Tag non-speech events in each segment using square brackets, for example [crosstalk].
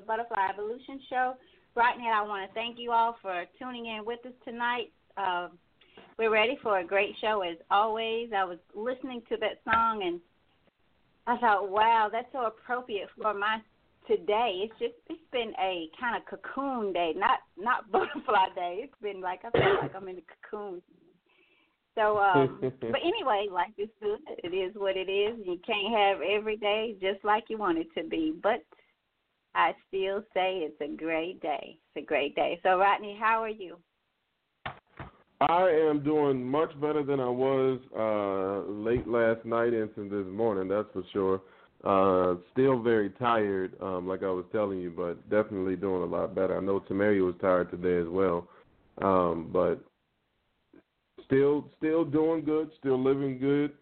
The Butterfly Evolution Show. Right now, I want to thank you all for tuning in with us tonight. Uh, we're ready for a great show as always. I was listening to that song and I thought, wow, that's so appropriate for my today. It's just it's been a kind of cocoon day, not not [laughs] butterfly day. It's been like I feel like I'm in a cocoon. So, um, [laughs] but anyway, life is good. It is what it is. You can't have every day just like you want it to be. But I still say it's a great day. It's a great day. So, Rodney, how are you? I am doing much better than I was uh, late last night and since this morning. That's for sure. Uh, still very tired, um, like I was telling you, but definitely doing a lot better. I know Tamaria was tired today as well, um, but still, still doing good, still living good.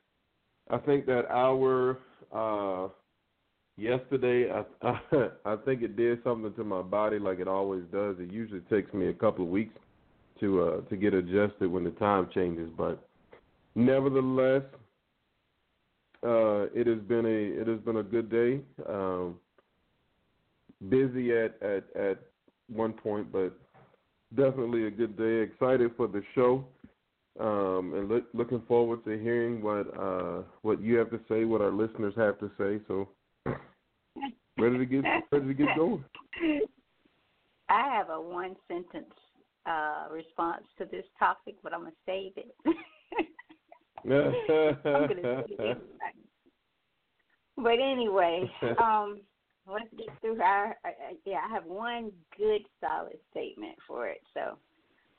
I think that our uh, yesterday, [laughs] I, I think it did something to my body, like it always does. It usually takes me a couple of weeks to uh, to get adjusted when the time changes, but nevertheless, uh, it has been a it has been a good day. Um, busy at, at at one point, but definitely a good day. Excited for the show, um, and look, looking forward to hearing what uh, what you have to say, what our listeners have to say. So ready to get ready to get going. [laughs] I have a one sentence uh, response to this topic, but [laughs] I'm gonna save it. I'm gonna save it. But anyway, [laughs] um, let's get through our. Uh, yeah, I have one good solid statement for it. So,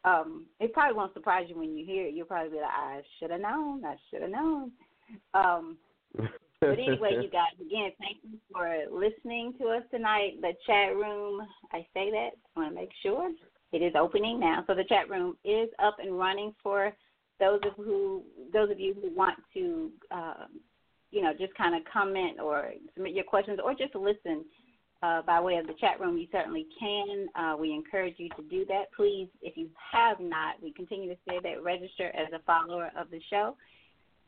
um, it probably won't surprise you when you hear it. You'll probably be like, I should have known. I should have known. Um, but anyway, you guys, again, thank you for listening to us tonight. The chat room, I say that, I want to make sure it is opening now. So the chat room is up and running for those of who, those of you who want to, um, you know, just kind of comment or submit your questions or just listen uh, by way of the chat room. You certainly can. Uh, we encourage you to do that. Please, if you have not, we continue to say that register as a follower of the show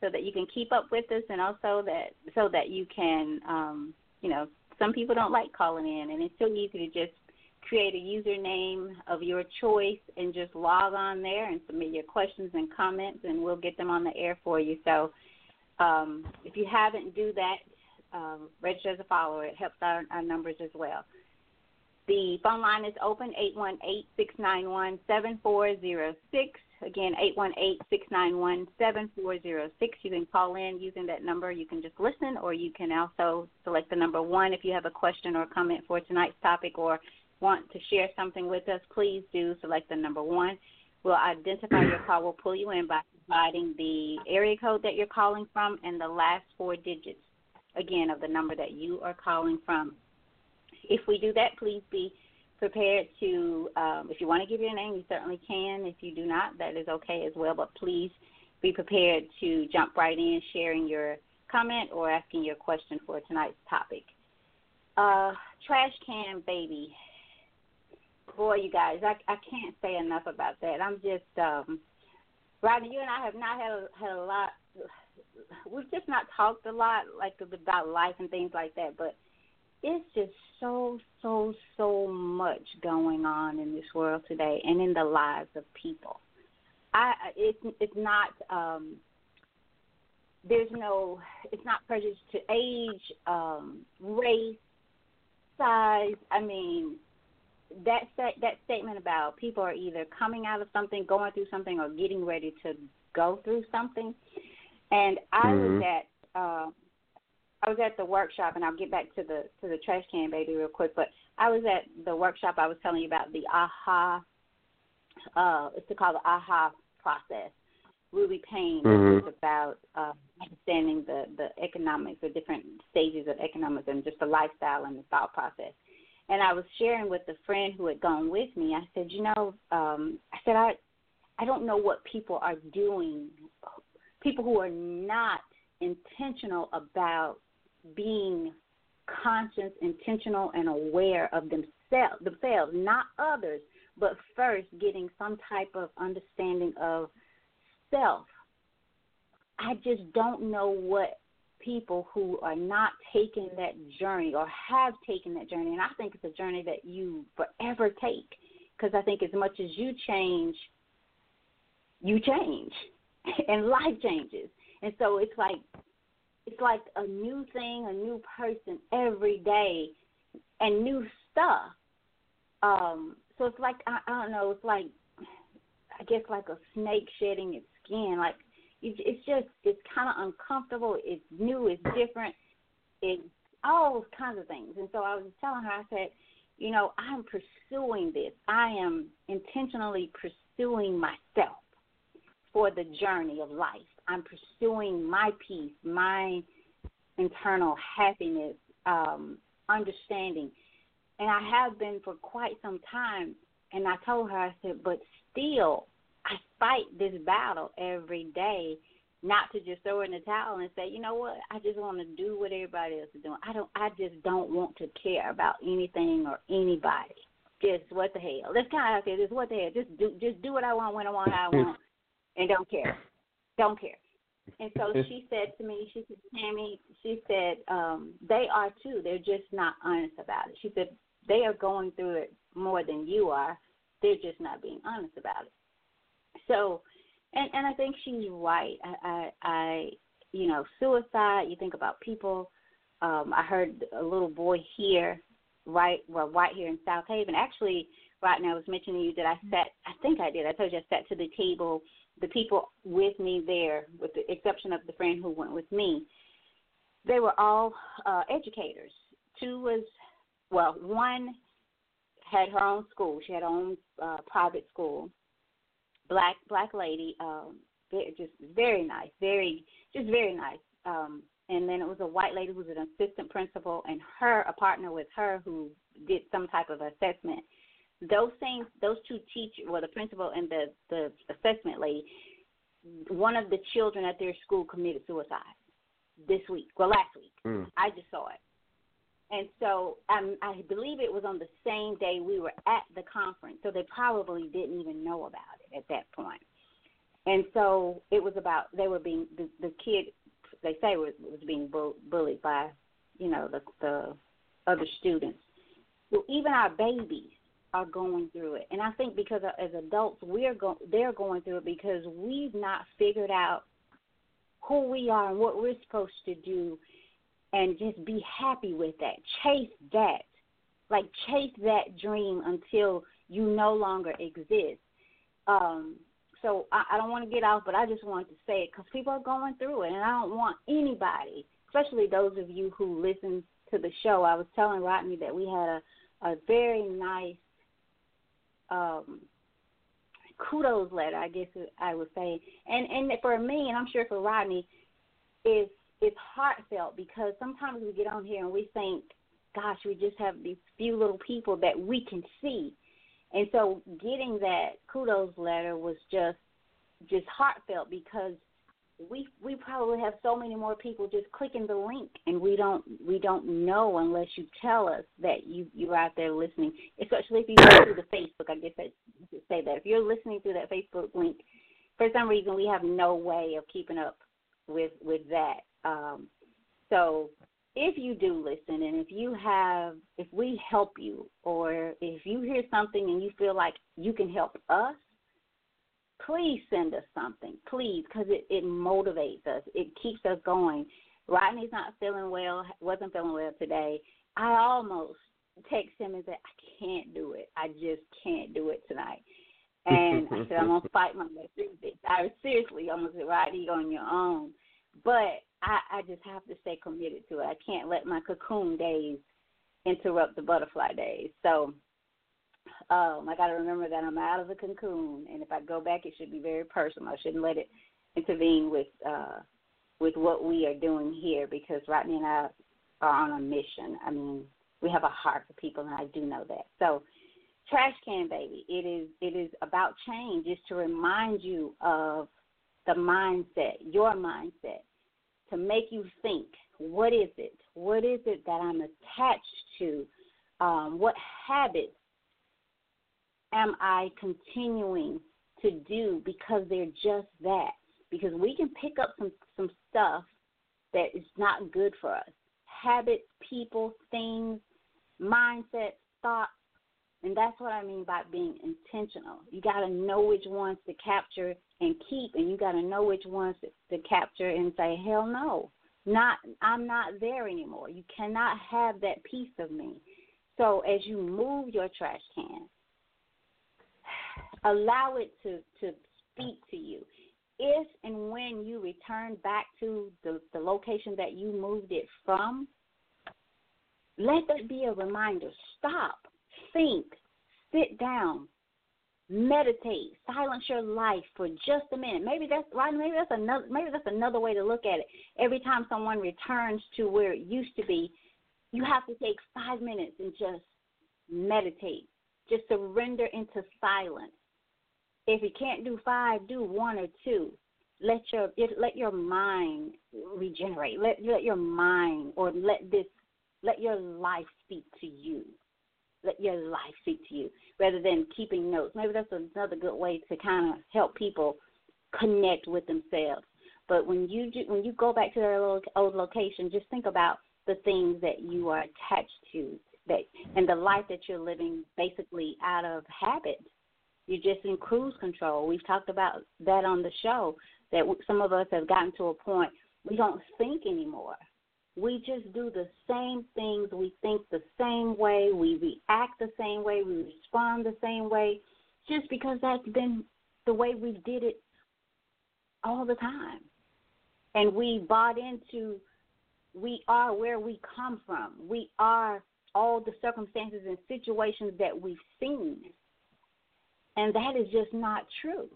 so that you can keep up with us and also that so that you can um you know some people don't like calling in and it's so easy to just create a username of your choice and just log on there and submit your questions and comments and we'll get them on the air for you. So um if you haven't do that um register as a follower. It helps our, our numbers as well. The phone line is open eight one eight six nine one seven four zero six Again, 818-691-7406. You can call in using that number. You can just listen, or you can also select the number one if you have a question or comment for tonight's topic or want to share something with us. Please do select the number one. We'll identify your call. We'll pull you in by providing the area code that you're calling from and the last four digits, again, of the number that you are calling from. If we do that, please be prepared to, um, if you want to give your name, you certainly can. If you do not, that is okay as well. But please be prepared to jump right in, sharing your comment or asking your question for tonight's topic. Uh, trash can baby. Boy, you guys, I, I can't say enough about that. I'm just, um, Rodney, you and I have not had a, had a lot. We've just not talked a lot, like about life and things like that. But it's just so so so much going on in this world today and in the lives of people. I it's it's not um there's no it's not prejudice to age um race size. I mean that that statement about people are either coming out of something going through something or getting ready to go through something. And i mm-hmm. was at um I was at the workshop, and I'll get back to the to the trash can baby real quick. But I was at the workshop. I was telling you about the aha. Uh, it's called the aha process. Ruby Payne mm-hmm. is about uh, understanding the the economics, the different stages of economics, and just the lifestyle and the thought process. And I was sharing with a friend who had gone with me. I said, you know, um, I said I I don't know what people are doing. People who are not intentional about being conscious, intentional, and aware of themselves, themselves, not others, but first getting some type of understanding of self. I just don't know what people who are not taking that journey or have taken that journey, and I think it's a journey that you forever take because I think as much as you change, you change, [laughs] and life changes. And so it's like it's like a new thing, a new person every day, and new stuff. Um, so it's like I, I don't know. It's like I guess like a snake shedding its skin. Like it's just it's kind of uncomfortable. It's new. It's different. It's all kinds of things. And so I was telling her, I said, you know, I'm pursuing this. I am intentionally pursuing myself for the journey of life. I'm pursuing my peace, my internal happiness, um, understanding. And I have been for quite some time. And I told her, I said, but still, I fight this battle every day not to just throw in the towel and say, you know what, I just want to do what everybody else is doing. I don't I just don't want to care about anything or anybody. Just what the hell. Let's kind of say this what the hell. Just do just do what I want when I want how I want [laughs] and don't care. Don't care. And so she said to me, she said, Tammy, she said, um, they are too. They're just not honest about it. She said, they are going through it more than you are. They're just not being honest about it. So, and and I think she's right. I I, I you know, suicide. You think about people. Um, I heard a little boy here, right, well, right here in South Haven. Actually, right now I was mentioning to you that I sat. I think I did. I told you I sat to the table the people with me there, with the exception of the friend who went with me, they were all uh, educators. Two was well, one had her own school. She had her own uh, private school. Black black lady, um, just very nice, very just very nice. Um, and then it was a white lady who was an assistant principal, and her a partner with her who did some type of assessment. Those things, those two teachers, well, the principal and the the assessment lady, one of the children at their school committed suicide this week, well, last week. Mm. I just saw it. And so um, I believe it was on the same day we were at the conference, so they probably didn't even know about it at that point. And so it was about they were being the, the kid they say was, was being bull, bullied by you know the the other students. Well, even our babies are going through it, and I think because as adults we're go they're going through it because we've not figured out who we are and what we're supposed to do and just be happy with that. Chase that. Like chase that dream until you no longer exist. Um, so I, I don't want to get off, but I just wanted to say it because people are going through it, and I don't want anybody, especially those of you who listen to the show. I was telling Rodney that we had a a very nice um, kudos letter, I guess I would say, and and for me, and I'm sure for Rodney, is it's heartfelt because sometimes we get on here and we think, gosh, we just have these few little people that we can see. And so getting that kudos letter was just just heartfelt because we we probably have so many more people just clicking the link and we don't we don't know unless you tell us that you you're out there listening. Especially if you go through the facebook i guess i should say that. If you're listening through that facebook link for some reason we have no way of keeping up with with that. Um so if you do listen and if you have if we help you or if you hear something and you feel like you can help us please send us something, please, because it, it motivates us. It keeps us going. Rodney's not feeling well, wasn't feeling well today. I almost text him and said, I can't do it. I just can't do it tonight. And I said, I'm going [laughs] to fight my way through this. I seriously almost said, Rodney, on your own. But I, I just have to stay committed to it. I can't let my cocoon days interrupt the butterfly days. So um, I got to remember that I'm out of the cocoon, and if I go back, it should be very personal. I shouldn't let it intervene with uh, with what we are doing here because Rodney and I are on a mission. I mean, we have a heart for people, and I do know that. So, trash can baby, it is it is about change. It's to remind you of the mindset, your mindset, to make you think. What is it? What is it that I'm attached to? Um, what habits am I continuing to do because they're just that? Because we can pick up some some stuff that is not good for us. Habits, people, things, mindsets, thoughts, and that's what I mean by being intentional. You got to know which ones to capture and keep, and you got to know which ones to capture and say, "Hell no, not I'm not there anymore." You cannot have that piece of me. So as you move your trash can, allow it to to speak to you. If and when you return back to the, the location that you moved it from, let that be a reminder. Stop, think, sit down, meditate, silence your life for just a minute. Maybe that's right. Maybe that's another. Maybe that's another way to look at it. Every time someone returns to where it used to be, you have to take five minutes and just meditate. Just surrender into silence if you can't do five, do one or two. Let your let your mind regenerate. Let let your mind or let this let your life speak to you. Let your life speak to you rather than keeping notes. Maybe that's another good way to kind of help people connect with themselves. But when you do, when you go back to that old location, just think about the things that you are attached to that and the life that you're living basically out of habit you're just in cruise control. We've talked about that on the show that some of us have gotten to a point we don't think anymore. We just do the same things. We think the same way. We react the same way. We respond the same way just because that's been the way we did it all the time. And we bought into we are where we come from. We are all the circumstances and situations that we've seen. And that is just not true.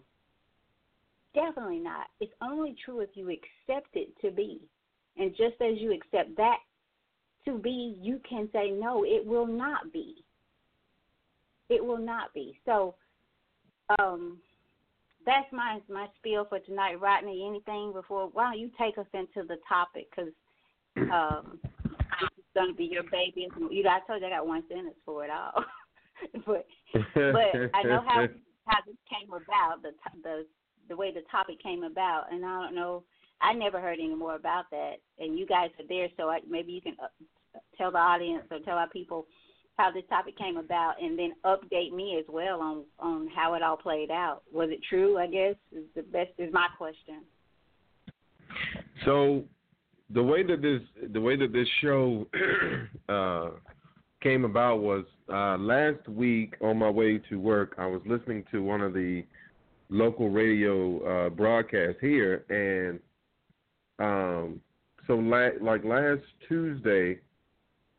Definitely not. It's only true if you accept it to be. And just as you accept that to be, you can say, no, it will not be. It will not be. So, um, that's my my spiel for tonight. Rodney, anything before? Why don't you take us into the topic? Because um, it's going to be your baby. You know, I told you I got one sentence for it all. [laughs] [laughs] but but I know how how this came about. The the the way the topic came about, and I don't know. I never heard any more about that, and you guys are there, so I, maybe you can uh, tell the audience or tell our people how this topic came about, and then update me as well on on how it all played out. Was it true? I guess is the best is my question. So, the way that this the way that this show [clears throat] uh, came about was uh, last week on my way to work. I was listening to one of the local radio uh, broadcasts here, and um, so la- like last Tuesday,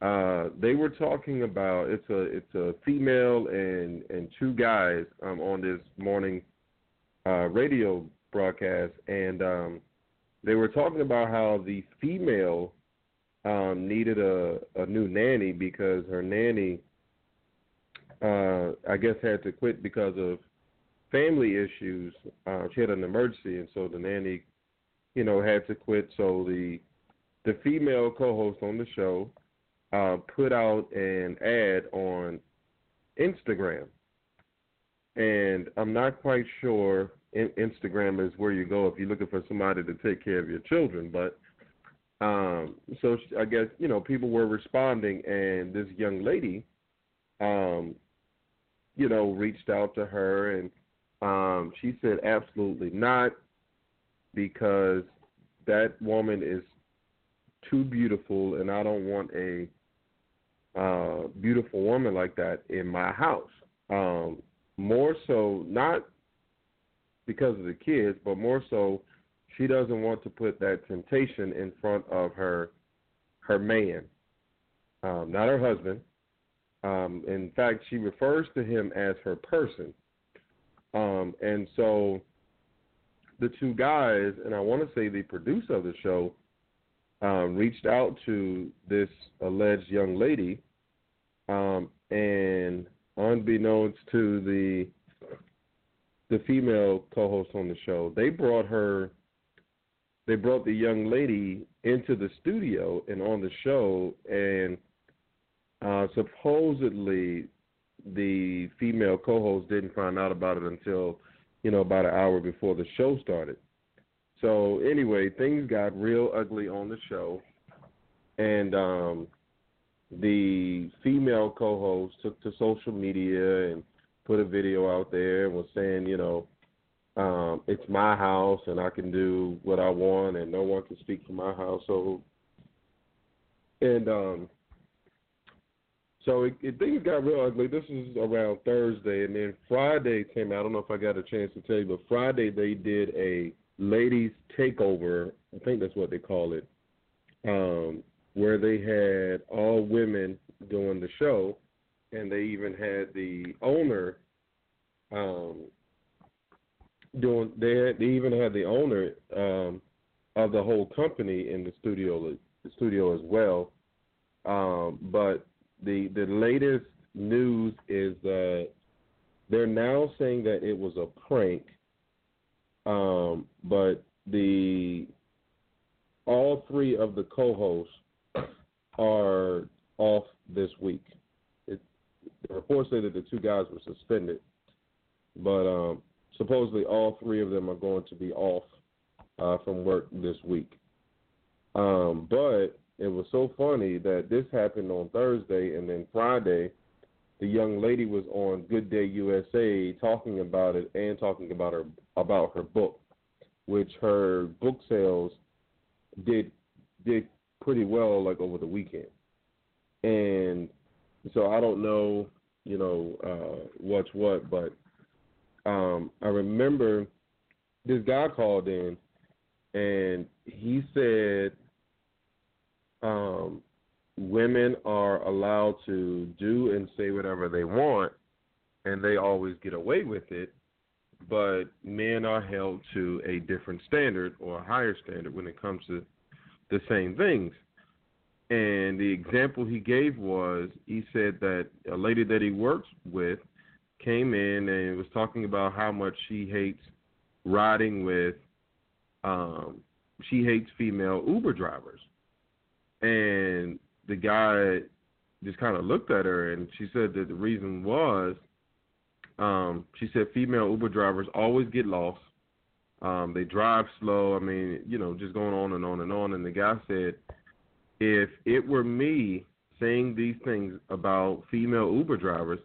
uh, they were talking about it's a it's a female and and two guys um, on this morning uh, radio broadcast, and um, they were talking about how the female um, needed a, a new nanny because her nanny, uh, I guess, had to quit because of family issues. Uh, she had an emergency, and so the nanny, you know, had to quit. So the the female co-host on the show uh, put out an ad on Instagram, and I'm not quite sure. In- Instagram is where you go if you're looking for somebody to take care of your children, but um, so I guess you know people were responding, and this young lady, um, you know, reached out to her, and um, she said absolutely not, because that woman is too beautiful, and I don't want a uh, beautiful woman like that in my house. Um, more so, not because of the kids, but more so she doesn't want to put that temptation in front of her her man, um, not her husband. Um, in fact, she refers to him as her person. Um, and so the two guys, and I want to say the producer of the show, um, reached out to this alleged young lady, um, and unbeknownst to the the female co-host on the show, they brought her they brought the young lady into the studio and on the show, and uh, supposedly the female co-host didn't find out about it until you know about an hour before the show started. So anyway, things got real ugly on the show, and um, the female co-host took to social media and put a video out there and was saying, you know, um, it's my house and I can do what I want and no one can speak for my household. And um, so it, it, things got real ugly. This is around Thursday, and then Friday came out. I don't know if I got a chance to tell you, but Friday they did a ladies takeover. I think that's what they call it, um, where they had all women doing the show, and they even had the owner um, doing. They had, they even had the owner um, of the whole company in the studio, the studio as well. Um, but the the latest news is that they're now saying that it was a prank. Um, but the all three of the co-hosts are off this week. It, the reports say that the two guys were suspended, but um, supposedly all three of them are going to be off uh, from work this week. Um, but it was so funny that this happened on Thursday, and then Friday, the young lady was on Good Day USA talking about it and talking about her about her book, which her book sales did did pretty well like over the weekend, and so I don't know, you know, uh, what's what, but um, I remember this guy called in, and he said um, women are allowed to do and say whatever they want, and they always get away with it. But men are held to a different standard or a higher standard when it comes to the same things. And the example he gave was he said that a lady that he works with came in and was talking about how much she hates riding with um she hates female Uber drivers. And the guy just kind of looked at her and she said that the reason was um she said female Uber drivers always get lost. Um they drive slow. I mean, you know, just going on and on and on and the guy said if it were me saying these things about female Uber drivers,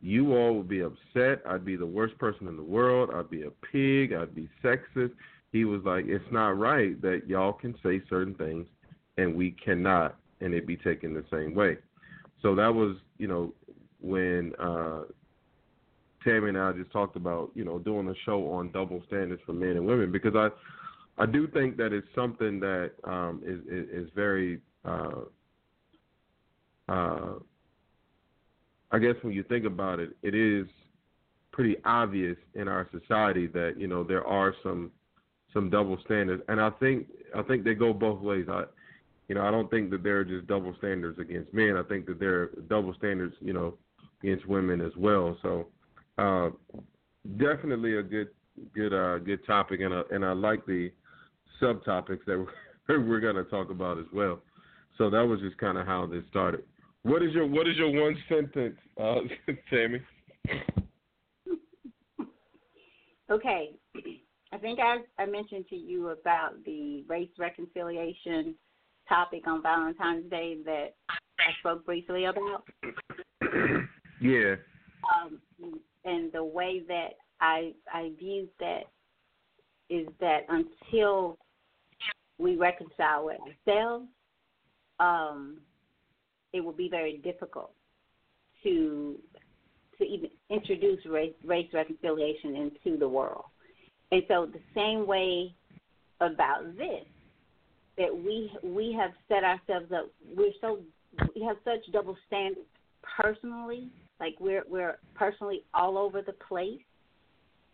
you all would be upset. I'd be the worst person in the world. I'd be a pig. I'd be sexist. He was like, it's not right that y'all can say certain things and we cannot, and it be taken the same way. So that was, you know, when uh, Tammy and I just talked about, you know, doing a show on double standards for men and women because I, I do think that it's something that um, is, is is very uh, uh, I guess when you think about it, it is pretty obvious in our society that you know there are some some double standards, and I think I think they go both ways. I you know I don't think that there are just double standards against men. I think that there are double standards you know against women as well. So uh, definitely a good good uh, good topic, and uh, and I like the subtopics that we're, [laughs] going to talk about as well. So that was just kind of how this started. What is your What is your one sentence, uh, [laughs] Tammy? Okay. [clears throat] I think I, I mentioned to you about the race reconciliation topic on Valentine's Day that I spoke briefly about. [clears throat] yeah. Um, and the way that I I view that is that until we reconcile with ourselves, um, it will be very difficult to to even introduce race, race reconciliation into the world. And so the same way about this, that we we have set ourselves up. We're so we have such double standards personally, like we're we're personally all over the place.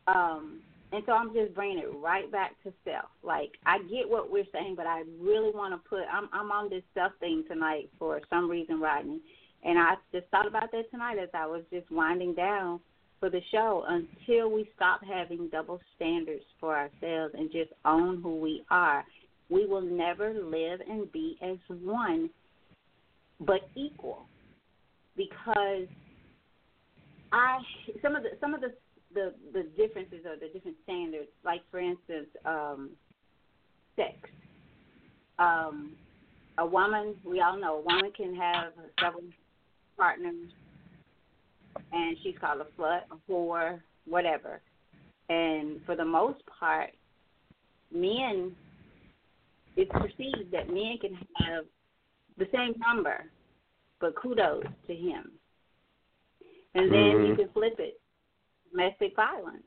Um, and so I'm just bringing it right back to self. Like I get what we're saying, but I really want to put. I'm I'm on this self thing tonight for some reason, Rodney, and I just thought about that tonight as I was just winding down for the show. Until we stop having double standards for ourselves and just own who we are, we will never live and be as one, but equal. Because I some of the some of the the the differences or the different standards. Like for instance, um, sex. Um, a woman, we all know, a woman can have several partners, and she's called a slut, a whore, whatever. And for the most part, men, it's perceived that men can have the same number, but kudos to him. And then Mhm. you can flip it domestic violence.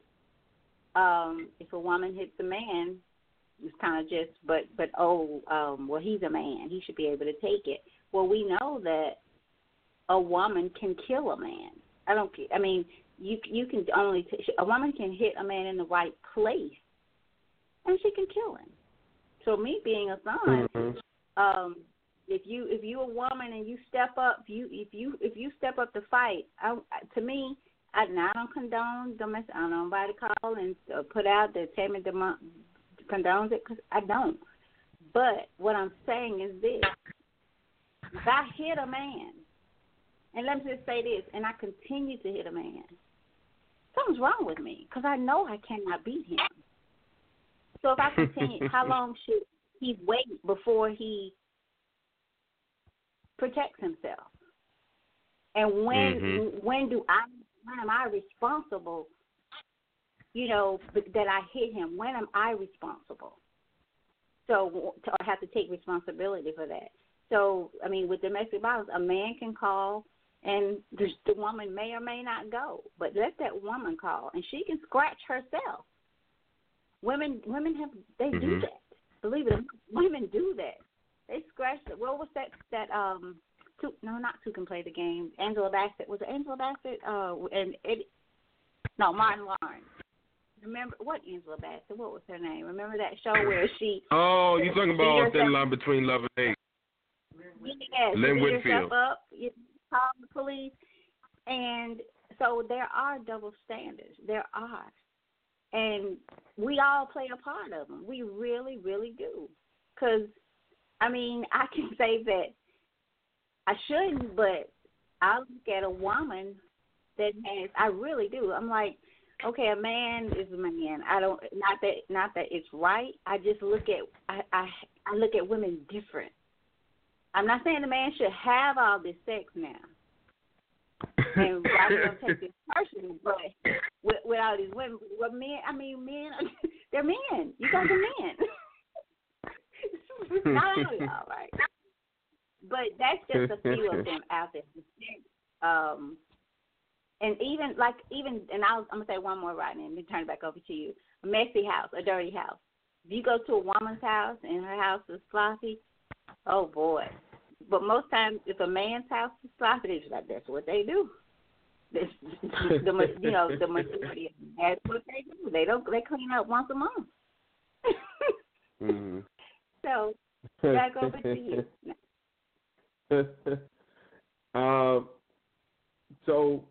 Um, if a woman hits a man, it's kind of just, but but oh, um, well, he's a man, he should be able to take it. Well, we know that a woman can kill a man. I don't. I mean, you you can only t- a woman can hit a man in the right place, and she can kill him. So me being a son, Mhm. um, if you if you a woman and you step up, you if you if you step up to fight, I, to me, I, I don't condone domestic. I don't know nobody call and uh, put out that Tammy Demo- condones it because I don't. But what I'm saying is this: if I hit a man, and let me just say this, and I continue to hit a man, something's wrong with me because I know I cannot beat him. So if I continue, how [laughs] long should he wait before he protects himself? And when Mhm. when do I when am I responsible? You know that I hit him. When am I responsible? So to I have to take responsibility for that. So I mean, with domestic violence, a man can call, and the, the woman may or may not go, but let that woman call, and she can scratch herself. Women women have they do Mhm. that. Believe it or not, women do that. they scratch it. What was that? That um, two, no, not two can play the game. Angela Bassett was it Angela Bassett? Uh, and it, no, Martin Lawrence. Remember what Angela Bassett? What was her name? Remember that show where she? [laughs] Oh, you talking about thin line between love and hate? Yes, Lynn Whitfield. up. You call the police, and so there are double standards. There are, and we all play a part of them. We really, really do. Because, I mean, [laughs] I can say that I shouldn't, but I look at a woman that has. I really do. I'm like, okay, a man is a man. I don't not that not that it's right. I just look at I I, I look at women different. I'm not saying the man should have all this sex now. And I don't take this [laughs] personally, but with, with all these women, well, men, I mean, men, [laughs] they're men. You guys are men. [laughs] not all y'all, right? But that's just a few of them out there. Um, and even like even, and I'll, I'm gonna say one more right now, and then turn it back over to you. A messy house, a dirty house. If you go to a woman's house and her house is sloppy, oh boy. But most times, if a man's house is sloppy, it's like that's what they do. This, the you know the [laughs] majority of them, that's what they do. They don't they clean up once a month. hmm [laughs] so back over to you. [laughs] um, so,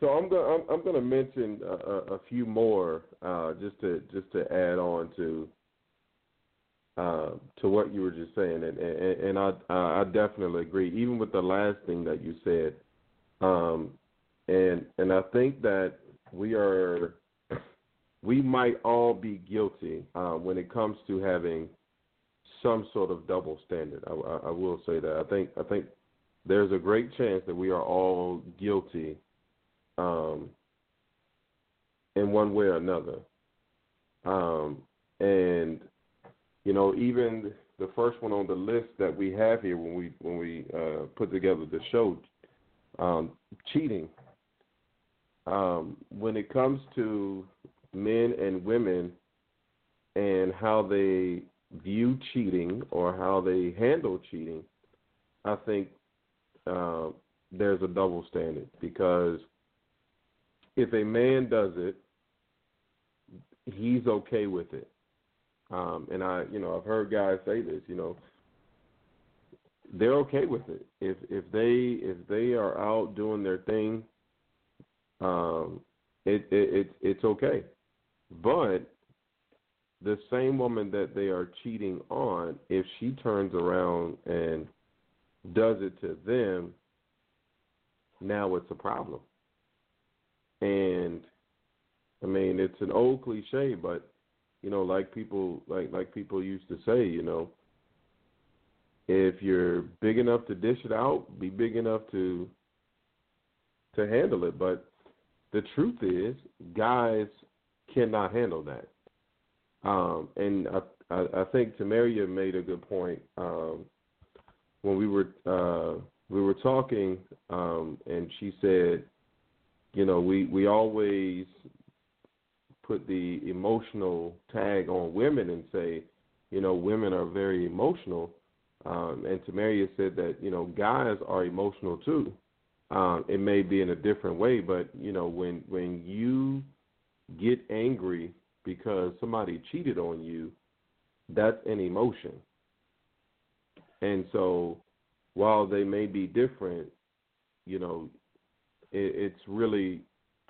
so I'm gonna I'm, I'm gonna mention a, a, a few more uh, just to just to add on to uh, to what you were just saying, and and, and I I definitely agree. Even with the last thing that you said, um, and and I think that we are we might all be guilty uh, when it comes to having some sort of double standard. I, I, I will say that. I think I think there's a great chance that we are all guilty um, in one way or another. Um, and you know, even the first one on the list that we have here when we when we uh, put together the show, um, cheating. Um, when it comes to men and women and how they view cheating or how they handle cheating, I think uh, there's a double standard because if a man does it, he's okay with it. Um, and I, you know, I've heard guys say this, you know, they're okay with it. If if they if they are out doing their thing, um, it, it it it's okay. But the same woman that they are cheating on, if she turns around and does it to them, now it's a problem. And I mean, it's an old cliche, but you know, like people like like people used to say, you know, if you're big enough to dish it out, be big enough to to handle it. But the truth is, guys cannot handle that. Um, and I, I, I think Tamaria made a good point um, when we were uh, we were talking, um, and she said, you know, we we always put the emotional tag on women and say, you know, women are very emotional. Um, and Tamaria said that you know guys are emotional too. Um, it may be in a different way, but you know when when you get angry because somebody cheated on you, that's an emotion. And so while they may be different, you know, it, it's really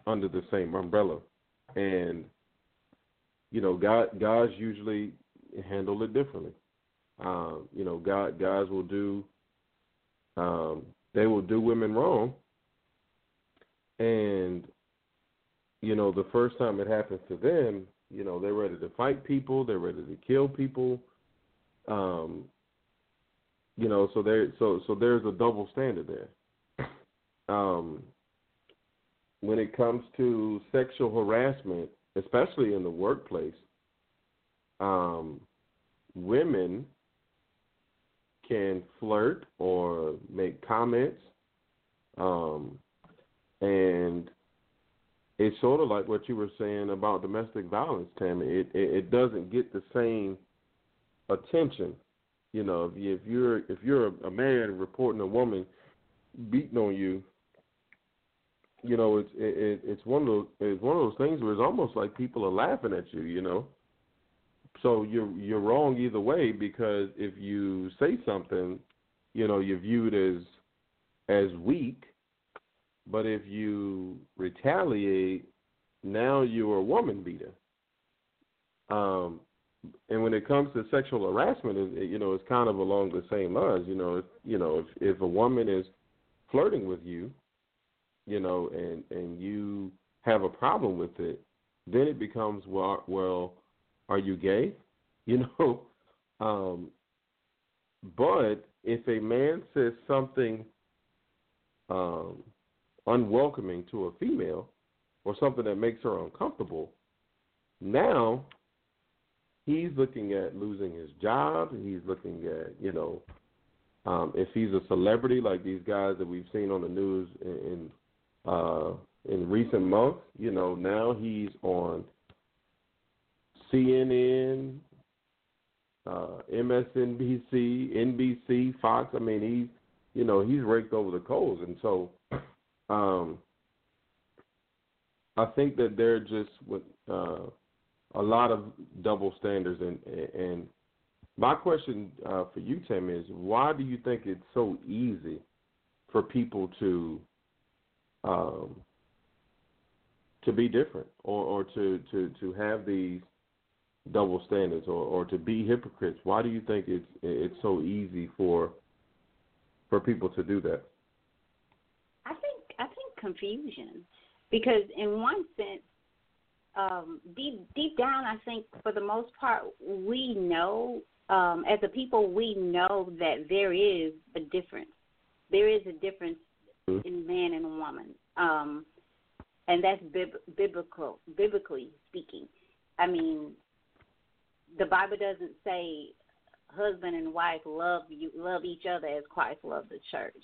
under the same umbrella. And, you know, God, guys usually handle it differently. Um, you know, God, guys will do, um, they will do women wrong. And, you know, the first time it happens to them, you know, they're ready to fight people, they're ready to kill people. Um, you know, so there so so there's a double standard there. [coughs] Um, when it comes to sexual harassment, especially in the workplace, um, women can flirt or make comments, um, and it's sort of like what you were saying about domestic violence, Tammy. It, it it doesn't get the same attention. You know, if, you, if you're if you're a man reporting a woman beating on you, you know, it's it, it's one of those it's one of those things where it's almost like people are laughing at you. You know, so you're you're wrong either way because if you say something, you know, you're viewed as as weak, but if you retaliate, now you're a woman beater. Um, and when it comes to sexual harassment, it, you know, it's kind of along the same lines. You know, if, you know, if if a woman is flirting with you, you know, and and you have a problem with it, then it becomes well, well, are you gay? [laughs] You know, um, but if a man says something um, unwelcoming to a female or something that makes her uncomfortable, now he's looking at losing his job. He's looking at, you know, um, if he's a celebrity like these guys that we've seen on the news in, in uh, in recent months, you know, now he's on CNN, uh, MSNBC, NBC, Fox. I mean, he's you know he's raked over the coals, and so um, I think that they're just with uh, a lot of double standards, and and my question uh, for you, Tim, is why do you think it's so easy for people to um, to be different or, or to, to, to have these double standards or, or to be hypocrites? Why do you think it's it's so easy for for people to do that? I think I think confusion, because in one sense, um, deep deep down, I think for the most part, we know um, as a people, we know that there is a difference. There is a difference Mm-hmm. in man and woman, um, and that's bib- biblical, biblically speaking. I mean, the Bible doesn't say husband and wife love you love each other as Christ loved the church,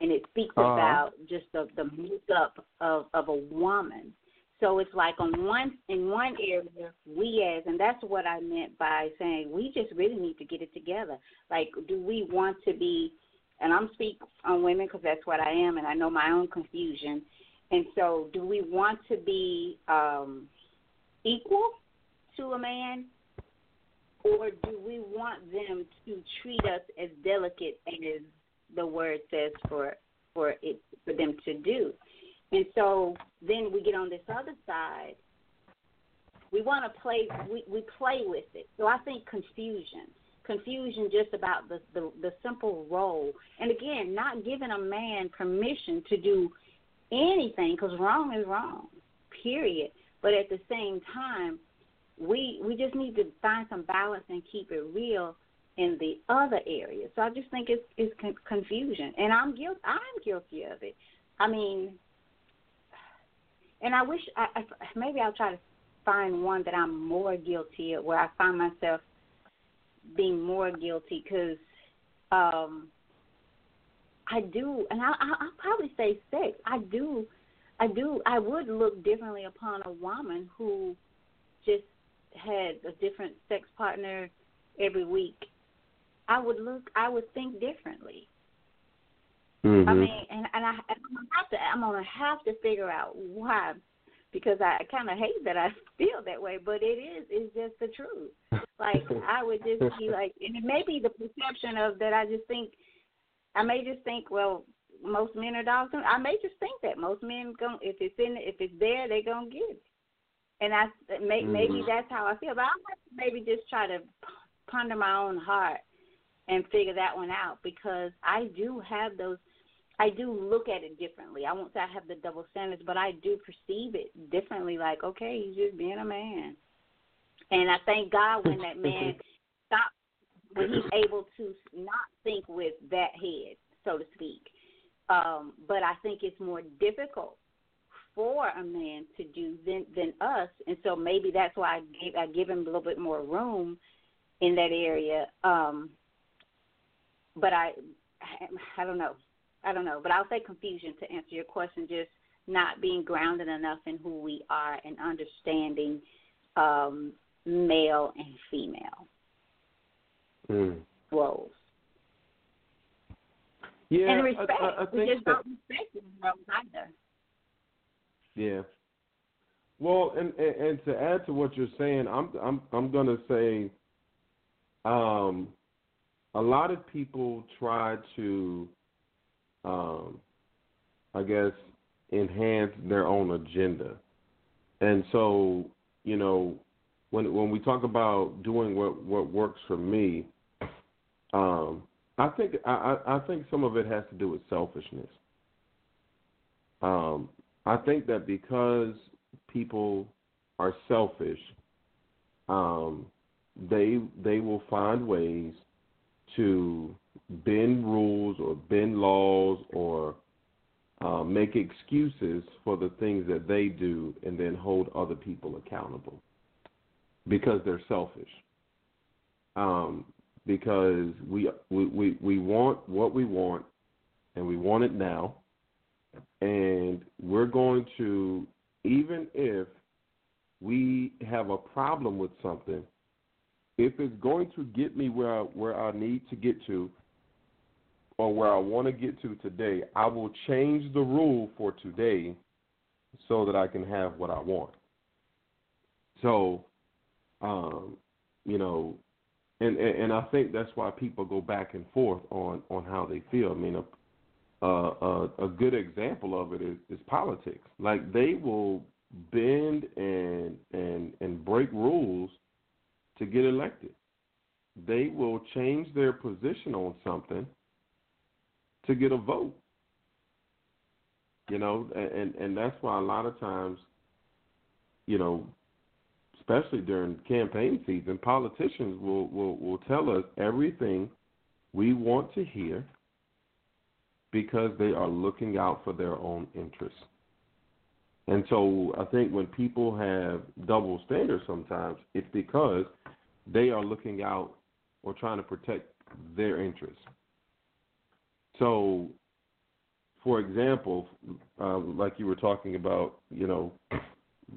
and it speaks Uh-huh. about just the the makeup of of a woman. So it's like on one in one area we as and that's what I meant by saying we just really need to get it together. Like, do we want to be? And I'm speak on women because that's what I am, and I know my own confusion. And so, do we want to be um, equal to a man, or do we want them to treat us as delicate as the word says for for it for them to do? And so then we get on this other side. We want to play. We we play with it. So I think confusion, confusion just about the the, the simple role, and again, not giving a man permission to do anything because wrong is wrong, period. But at the same time, we we just need to find some balance and keep it real in the other areas. So I just think it's it's con- confusion, and I'm guilty. I'm guilty of it. I mean, and I wish I, I maybe I'll try to find one that I'm more guilty of, where I find myself being more guilty because um, I do, and I, I I'll probably say sex. I do, I do, I would look differently upon a woman who just had a different sex partner every week. I would look, I would think differently. Mm-hmm. I mean, and and I I'm gonna have to I'm gonna have to figure out why, because I kind of hate that I [laughs] feel that way, but it is it's just the truth. Like [laughs] I would just be like, and it may be the perception of that I just think, I may just think, well, most men are dogs. I may just think that most men going if it's in if it's there they're gonna get it, and I may, maybe Mhm. that's how I feel. But I'll maybe just try to ponder my own heart and figure that one out because I do have those I do look at it differently. I won't say I have the double standards, but I do perceive it differently. Like, okay, he's just being a man, and I thank God when that [laughs] man stops, when he's able to not think with that head, so to speak. Um, but I think it's more difficult for a man to do than than us, and so maybe that's why I give I give him a little bit more room in that area. Um, but I, I don't know. I don't know, but I'll say confusion to answer your question. Just not being grounded enough in who we are and understanding um, male and female. Mm. roles. Yeah, and respect. I, I, we just that, don't respect those roles either. Yeah. Well, and, and and to add to what you're saying, I'm I'm I'm gonna say, um, a lot of people try to, um, I guess, enhance their own agenda, and so you know, when when we talk about doing what what works for me, um, I think I I think some of it has to do with selfishness. Um, I think that because people are selfish, um, they they will find ways to bend rules or bend laws or uh, make excuses for the things that they do, and then hold other people accountable because they're selfish. Um, because we, we we we want what we want, and we want it now and we're going to even if we have a problem with something if it's going to get me where I, where I need to get to or where I want to get to today I will change the rule for today so that I can have what I want. So um you know and, and and I think that's why people go back and forth on on how they feel. I mean a, a good example of it is, is politics. Like they will bend and and and break rules to get elected. They will change their position on something to get a vote. You know, and and that's why a lot of times, you know, especially during campaign season, politicians will will will tell us everything we want to hear because they are looking out for their own interests. And so I think when people have double standards sometimes, it's because they are looking out or trying to protect their interests. So, for example, uh, like you were talking about, you know, [clears throat]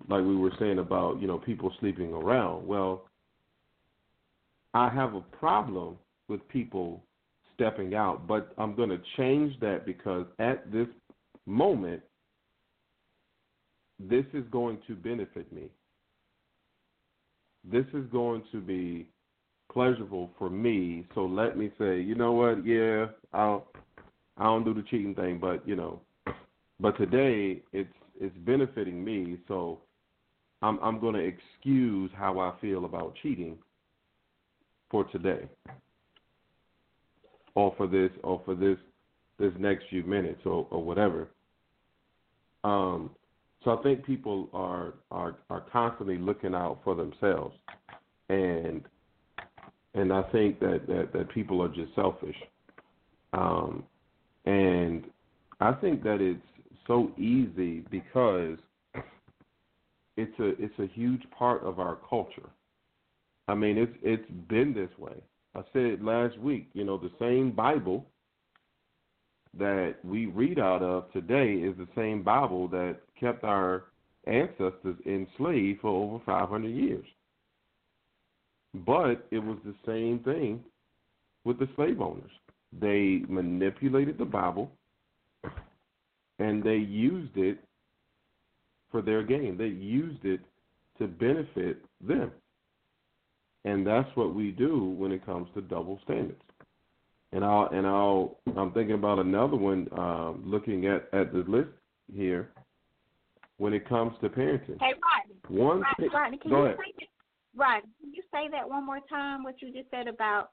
like we were saying about, you know, people sleeping around. Well, I have a problem with people stepping out, but I'm going to change that because at this moment, this is going to benefit me. This is going to be pleasurable for me. So let me say, you know what? Yeah, I'll I don't do the cheating thing, but you know, but today it's it's benefiting me. So I'm I'm going to excuse how I feel about cheating for today or for this or for this this next few minutes or, or whatever. Um, so I think people are, are are constantly looking out for themselves, and and I think that that, that people are just selfish, um, and I think that it's so easy because it's a it's a huge part of our culture. I mean, it's it's been this way. I said last week, you know, the same Bible that we read out of today is the same Bible that kept our ancestors enslaved for over 500 years. But it was the same thing with the slave owners. They manipulated the Bible and they used it for their gain. They used it to benefit them. And that's what we do when it comes to double standards. And I'll and I'll I'm thinking about another one, um, looking at, at the list here when it comes to parenting. Hey, Rodney. One Rodney, thing, Rodney, can go you ahead. say that? Rodney, can you say that one more time? What you just said about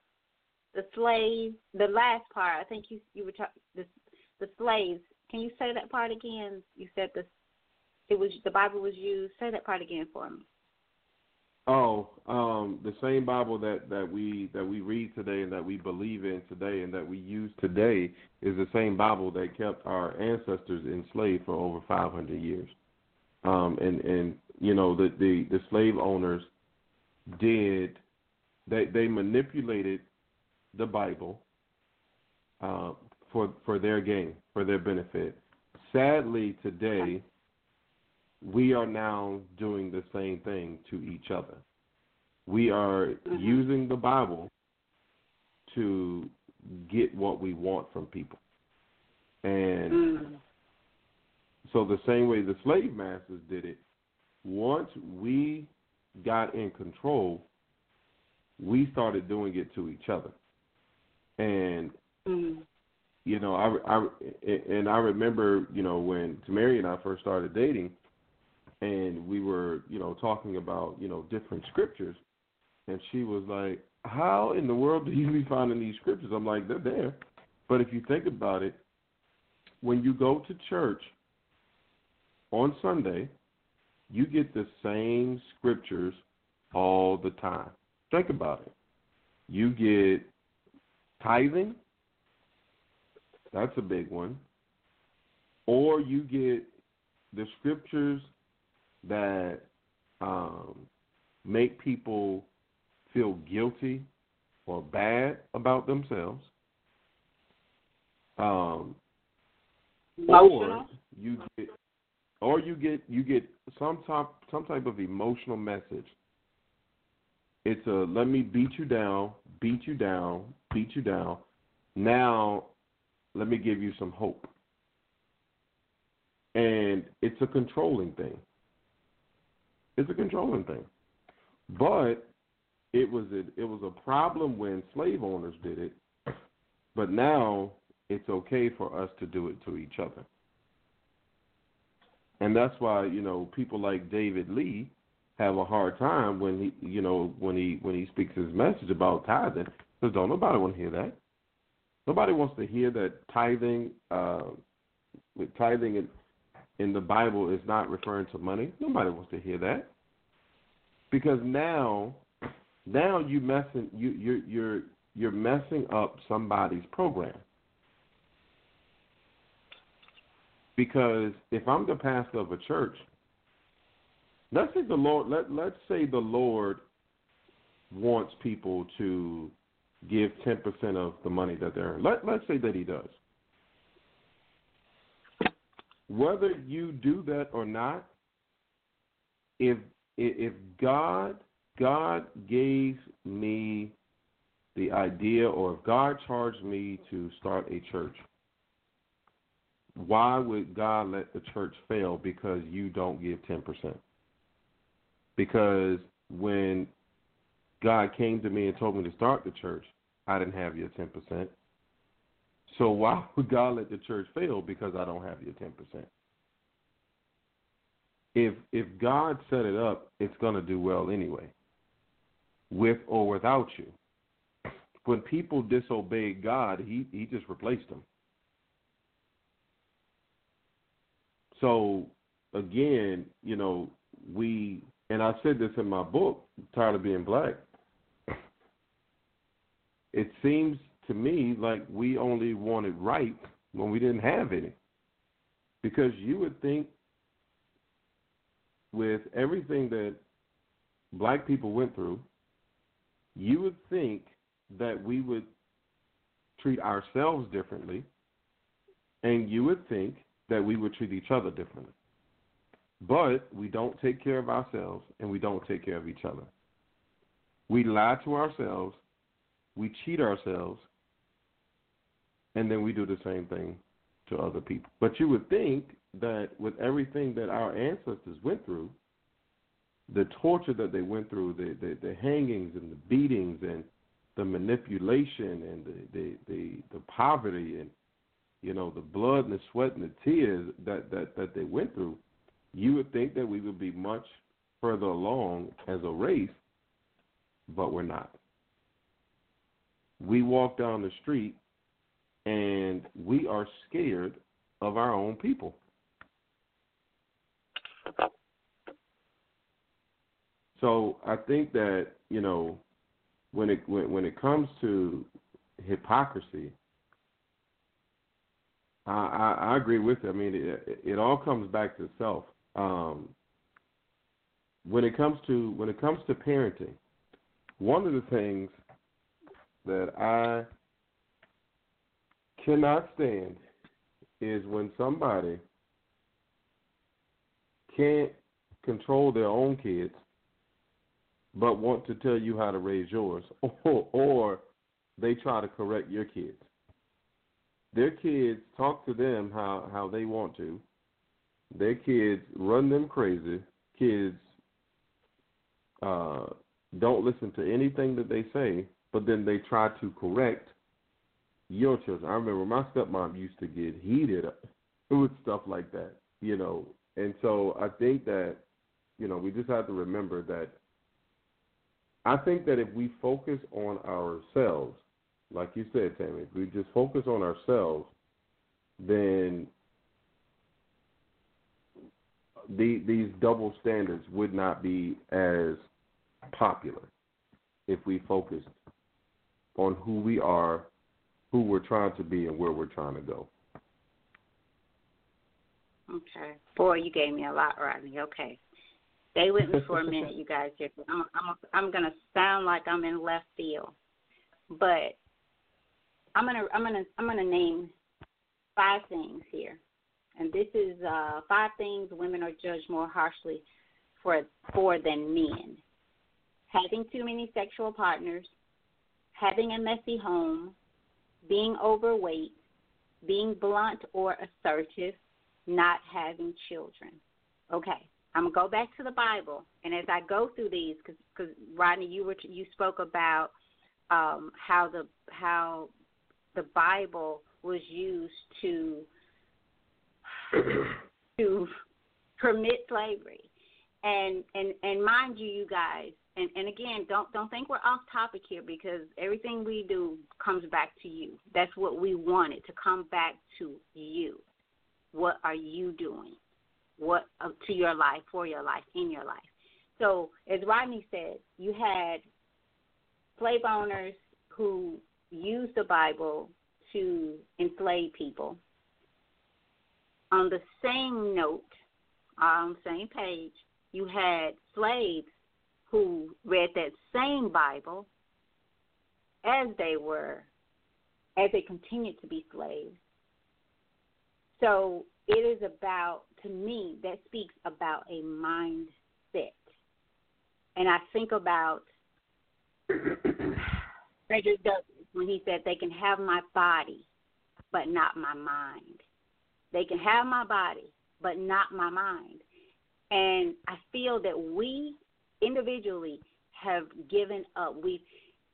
the slaves, the last part. I think you you were talking the the slaves. Can you say that part again? You said the it was the Bible was used. Say that part again for me. Oh, um, the same Bible that, that we that we read today and that we believe in today and that we use today is the same Bible that kept our ancestors enslaved for over 500 years. Um, and and you know the, the the slave owners did they they manipulated the Bible uh, for for their gain for their benefit. Sadly, today we are now doing the same thing to each other. We are Mhm. using the Bible to get what we want from people. And Mm. so the same way the slave masters did it, once we got in control, we started doing it to each other. And Mm. you know, I, I and I remember, you know, when Tamari and I first started dating, and we were, you know, talking about, you know, different scriptures, and she was like, "How in the world do you be finding these scriptures?" I'm like, "They're there," but if you think about it, when you go to church on Sunday, you get the same scriptures all the time. Think about it. You get tithing, that's a big one. Or you get the scriptures that um, make people feel guilty or bad about themselves. Um, or you get, or you get you get some type some type of emotional message. It's a let me beat you down, beat you down, beat you down. Now, let me give you some hope. And it's a controlling thing. It's a controlling thing. But it was a, it was a problem when slave owners did it. But now it's okay for us to do it to each other. And that's why, you know, people like David Lee have a hard time when he you know, when he when he speaks his message about tithing, because don't nobody want to hear that. Nobody wants to hear that tithing uh tithing in, in the Bible is not referring to money. Nobody wants to hear that. Because now now you messing you you're you're you're messing up somebody's program. Because if I'm the pastor of a church, let's say the Lord let let's say the Lord wants people to give ten percent of the money that they earn. Let let's say that he does. Whether you do that or not, if if God God gave me the idea or if God charged me to start a church, why would God let the church fail because you don't give 10%? Because when God came to me and told me to start the church, I didn't have your 10%. So why would God let the church fail because I don't have your 10%? If if God set it up, it's to do well anyway. With or without you. When people disobeyed God, he he just replaced them. So again, you know, we and I said this in my book, Tired of Being Black. It seems to me like we only wanted right when we didn't have any. Because you would think with everything that black people went through, you would think that we would treat ourselves differently, and you would think that we would treat each other differently. But we don't take care of ourselves and we don't take care of each other. We lie to ourselves, we cheat ourselves, and then we do the same thing to other people. But you would think that with everything that our ancestors went through, the torture that they went through, the, the, the hangings and the beatings and the manipulation and the, the, the, the poverty and you know the blood and the sweat and the tears that, that, that they went through, you would think that we would be much further along as a race, but we're not. We walk down the street and we are scared of our own people. So I think that you know when it when, when it comes to hypocrisy, I, I, I agree with you. I mean, it, it all comes back to self. Um, when it comes to when it comes to parenting, one of the things that I cannot stand is when somebody can't control their own kids but want to tell you how to raise yours [laughs] or or they try to correct your kids. Their kids talk to them how how they want to. Their kids run them crazy. Kids uh, don't listen to anything that they say, but then they try to correct your children. I remember my stepmom used to get heated up with stuff like that, you know. And so I think that, you know, we just have to remember that I think that if we focus on ourselves, like you said, Tammy, if we just focus on ourselves, then the, these double standards would not be as popular if we focused on who we are, who we're trying to be, and where we're trying to go. Okay. Boy, you gave me a lot, Rodney. Okay. Stay with me for a minute, you guys. Here, I'm I'm I'm gonna sound like I'm in left field, but I'm gonna I'm gonna I'm gonna name five things here, and this is uh, five things women are judged more harshly for for than men: having too many sexual partners, having a messy home, being overweight, being blunt or assertive, not having children. Okay, I'm gonna go back to the Bible, and as I go through these, because Rodney, you were you spoke about um, how the how the Bible was used to [clears throat] to permit slavery, and and and mind you, you guys, and and again, don't don't think we're off topic here because everything we do comes back to you. That's what we wanted to come back to you. What are you doing? What uh, to your life, for your life, in your life? So, as Rodney said, you had slave owners who used the Bible to enslave people. On the same note, on the same page, you had slaves who read that same Bible as they were, as they continued to be slaves. So it is about, to me, that speaks about a mindset. And I think about [clears throat] Frederick Douglass when he said, they can have my body, but not my mind. They can have my body, but not my mind. And I feel that we individually have given up. We've,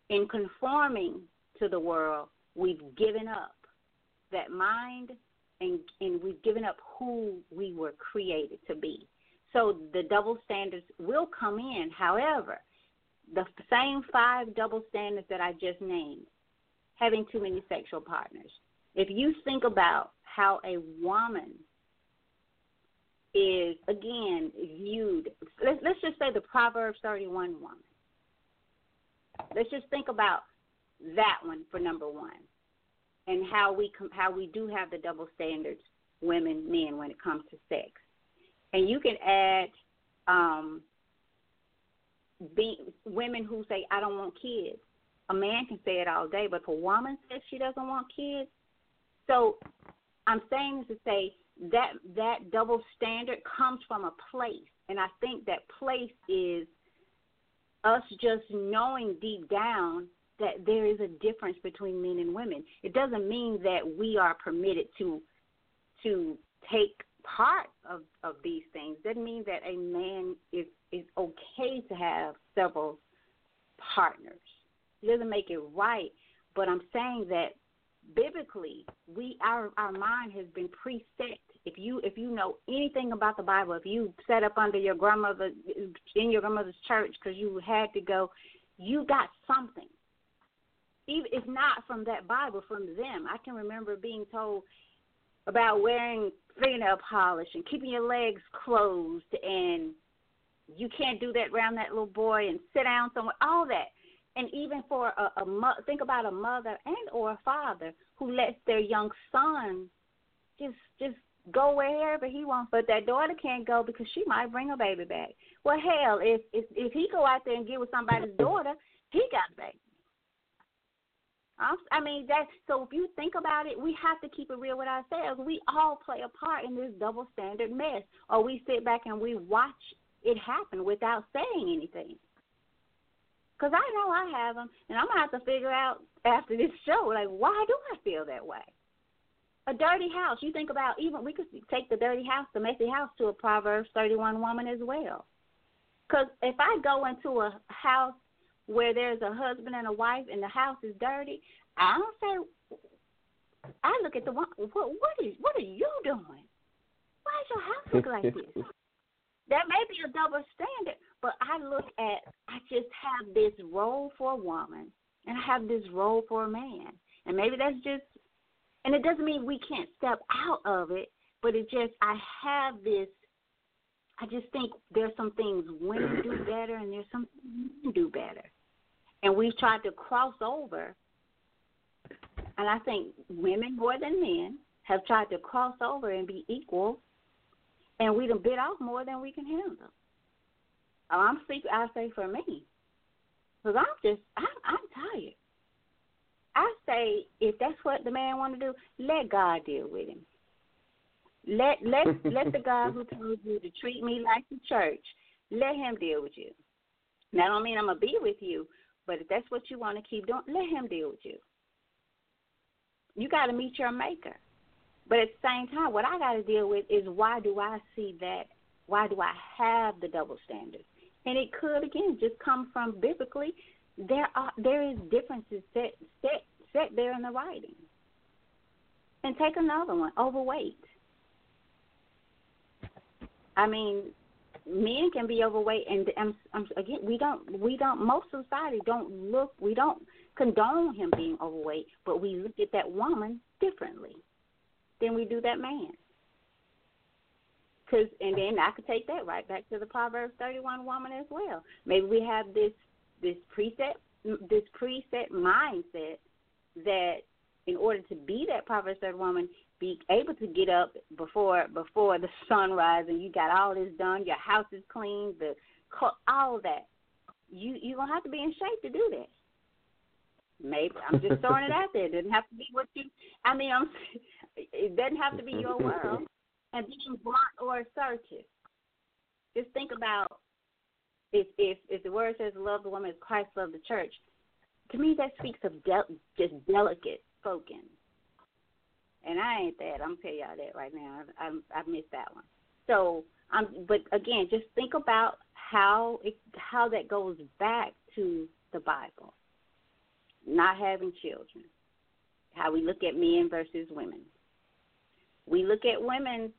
in conforming to the world, we've given up that mind and and we've given up who we were created to be. So the double standards will come in. However, the same five double standards that I just named, having too many sexual partners. If you think about how a woman is again viewed, let's let's just say the Proverbs 31 woman. Let's just think about that one for number one and how we how we do have the double standards, women, men, when it comes to sex. And you can add um, be, women who say, "I don't want kids." A man can say it all day, but if a woman says she doesn't want kids, so I'm saying this to say that that double standard comes from a place, and I think that place is us just knowing deep down that there is a difference between men and women. It doesn't mean that we are permitted to to take part of of these things. It doesn't mean that a man is is okay to have several partners. It doesn't make it right, but I'm saying that biblically, we our our mind has been preset. If you if you know anything about the Bible, if you set up under your grandmother in your grandmother's church because you had to go, you got something even if not from that Bible, from them. I can remember being told about wearing fingernail polish and keeping your legs closed and you can't do that around that little boy and sit down somewhere all that and even for a, a mo- think about a mother and or a father who lets their young son just just go wherever he wants but that daughter can't go because she might bring a baby back well hell if if if he go out there and get with somebody's [laughs] daughter he got a baby I mean that. So if you think about it, we have to keep it real with ourselves. We all play a part in this double standard mess, or we sit back and we watch it happen without saying anything. Because I know I have them, and I'm gonna have to figure out after this show. Like, why do I feel that way? A dirty house. You think about even we could take the dirty house, the messy house, to a Proverbs thirty-one woman as well. Because if I go into a house where there's a husband and a wife and the house is dirty, I don't say. I look at the one. What what is what are you doing? Why does your house look like this? [laughs] That may be a double standard, but I look at. I just have this role for a woman, and I have this role for a man, and maybe that's just. And it doesn't mean we can't step out of it, but it just I have this I just think there's some things women do [clears throat] better and there's some men do better. And we've tried to cross over and I think women more than men have tried to cross over and be equal and we done bit off more than we can handle. Oh, I'm speaking I say for me. Because I'm just I'm I'm tired. I say if that's what the man want to do, let God deal with him. Let let [laughs] let the God who told you to treat me like the church, let him deal with you. Now, I don't mean I'm gonna be with you, but if that's what you want to keep doing, let him deal with you. You got to meet your maker. But at the same time, what I got to deal with is why do I see that? Why do I have the double standards? And it could again just come from biblically. There are there is differences set set set there in the writing. And take another one, overweight. I mean, men can be overweight, and um, um, again, we don't, we don't. Most society don't look, we don't condone him being overweight, but we look at that woman differently than we do that man. Cause, and then I could take that right back to the Proverbs 31 woman as well. Maybe we have this this preset this preset mindset that in order to be that Proverbs 31 woman, be able to get up before before the sunrise and you got all this done, your house is clean, the all that. You you're gonna have to be in shape to do that. Maybe I'm just throwing it out there. It doesn't have to be what you. I mean, I'm. It doesn't have to be your world, and being blunt or assertive. Just think about if if if the word says love the woman as Christ loved the church. To me, that speaks of del- just delicate spoken and I ain't that. I'm tell y'all that right now. I, I, missed that one. So, um, but again, just think about how it, how that goes back to the Bible. Not having children, how we look at men versus women. We look at women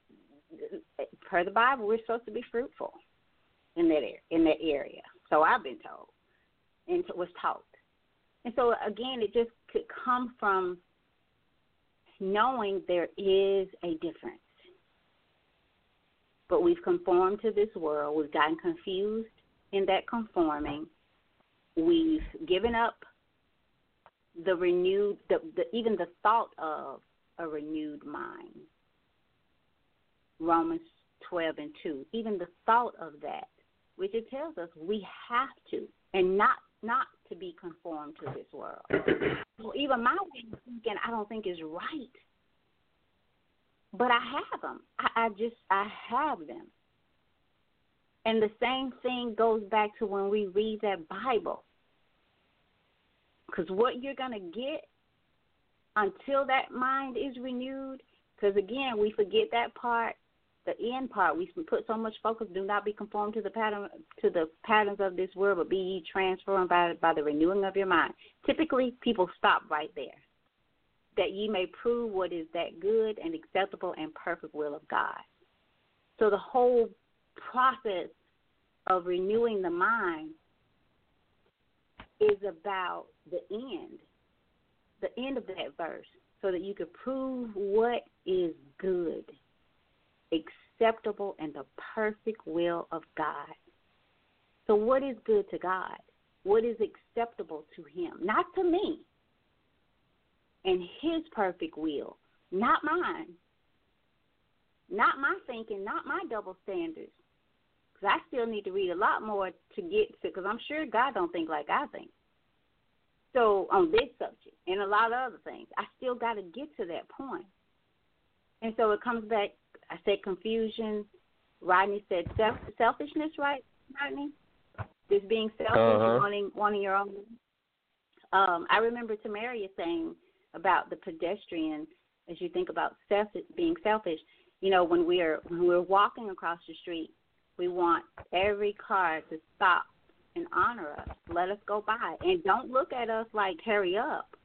per the Bible. We're supposed to be fruitful in that in that area. So I've been told, and was taught. And so again, it just could come from knowing there is a difference. But we've conformed to this world. We've gotten confused in that conforming. We've given up the renewed, the, the, even the thought of a renewed mind. Romans 12 and 2. Even the thought of that, which it tells us we have to, and not not to be conformed to this world. [coughs] so even my way of thinking, I don't think is right. But I have them. I, I just I have them. And the same thing goes back to when we read that Bible. Because what you're going to get until that mind is renewed, because again, we forget that part the end part. We put so much focus. Do not be conformed to the pattern to the patterns of this world, but be ye transformed by by the renewing of your mind. Typically, people stop right there. That ye may prove what is that good and acceptable and perfect will of God. So the whole process of renewing the mind is about the end, the end of that verse, so that you could prove what is good acceptable, and the perfect will of God. So, what is good to God? What is acceptable to Him? Not to me. And His perfect will, not mine. Not my thinking, not my double standards. Because I still need to read a lot more to get to, because I'm sure God don't think like I think. So, on this subject and a lot of other things, I still got to get to that point. And so it comes back I said confusion. Rodney said self, selfishness, right, Rodney? Just being selfish, uh-huh. wanting wanting your own. Um, I remember Tamaria saying about the pedestrian as you think about self, being selfish. You know, when we're when we're walking across the street, we want every car to stop and honor us. Let us go by, and don't look at us like hurry up.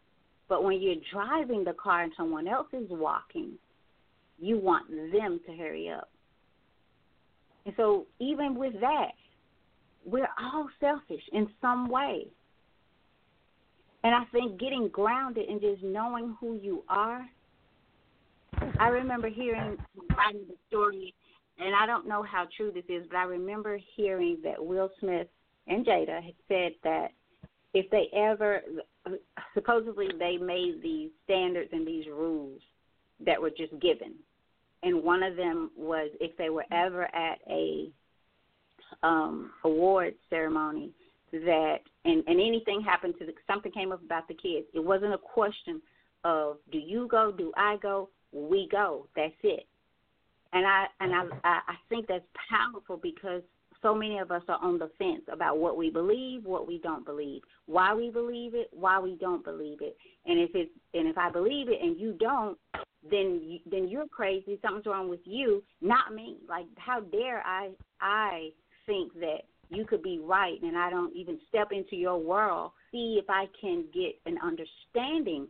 But when you're driving the car and someone else is walking, you want them to hurry up. And so, even with that, we're all selfish in some way. And I think getting grounded and just knowing who you are. I remember hearing the story, and I don't know how true this is, but I remember hearing that Will Smith and Jada had said that if they ever, supposedly they made these standards and these rules that were just given, and one of them was if they were ever at a um award ceremony that and and anything happened to the something came up about the kids it wasn't a question of do you go do i go we go that's it and i and i i think that's powerful because so many of us are on the fence about what we believe what we don't believe why we believe it why we don't believe it. And if it's and if i believe it and you don't then you, then you're crazy. Something's wrong with you not me. Like how dare i i think that you could be right and I don't even step into your world, see if I can get an understanding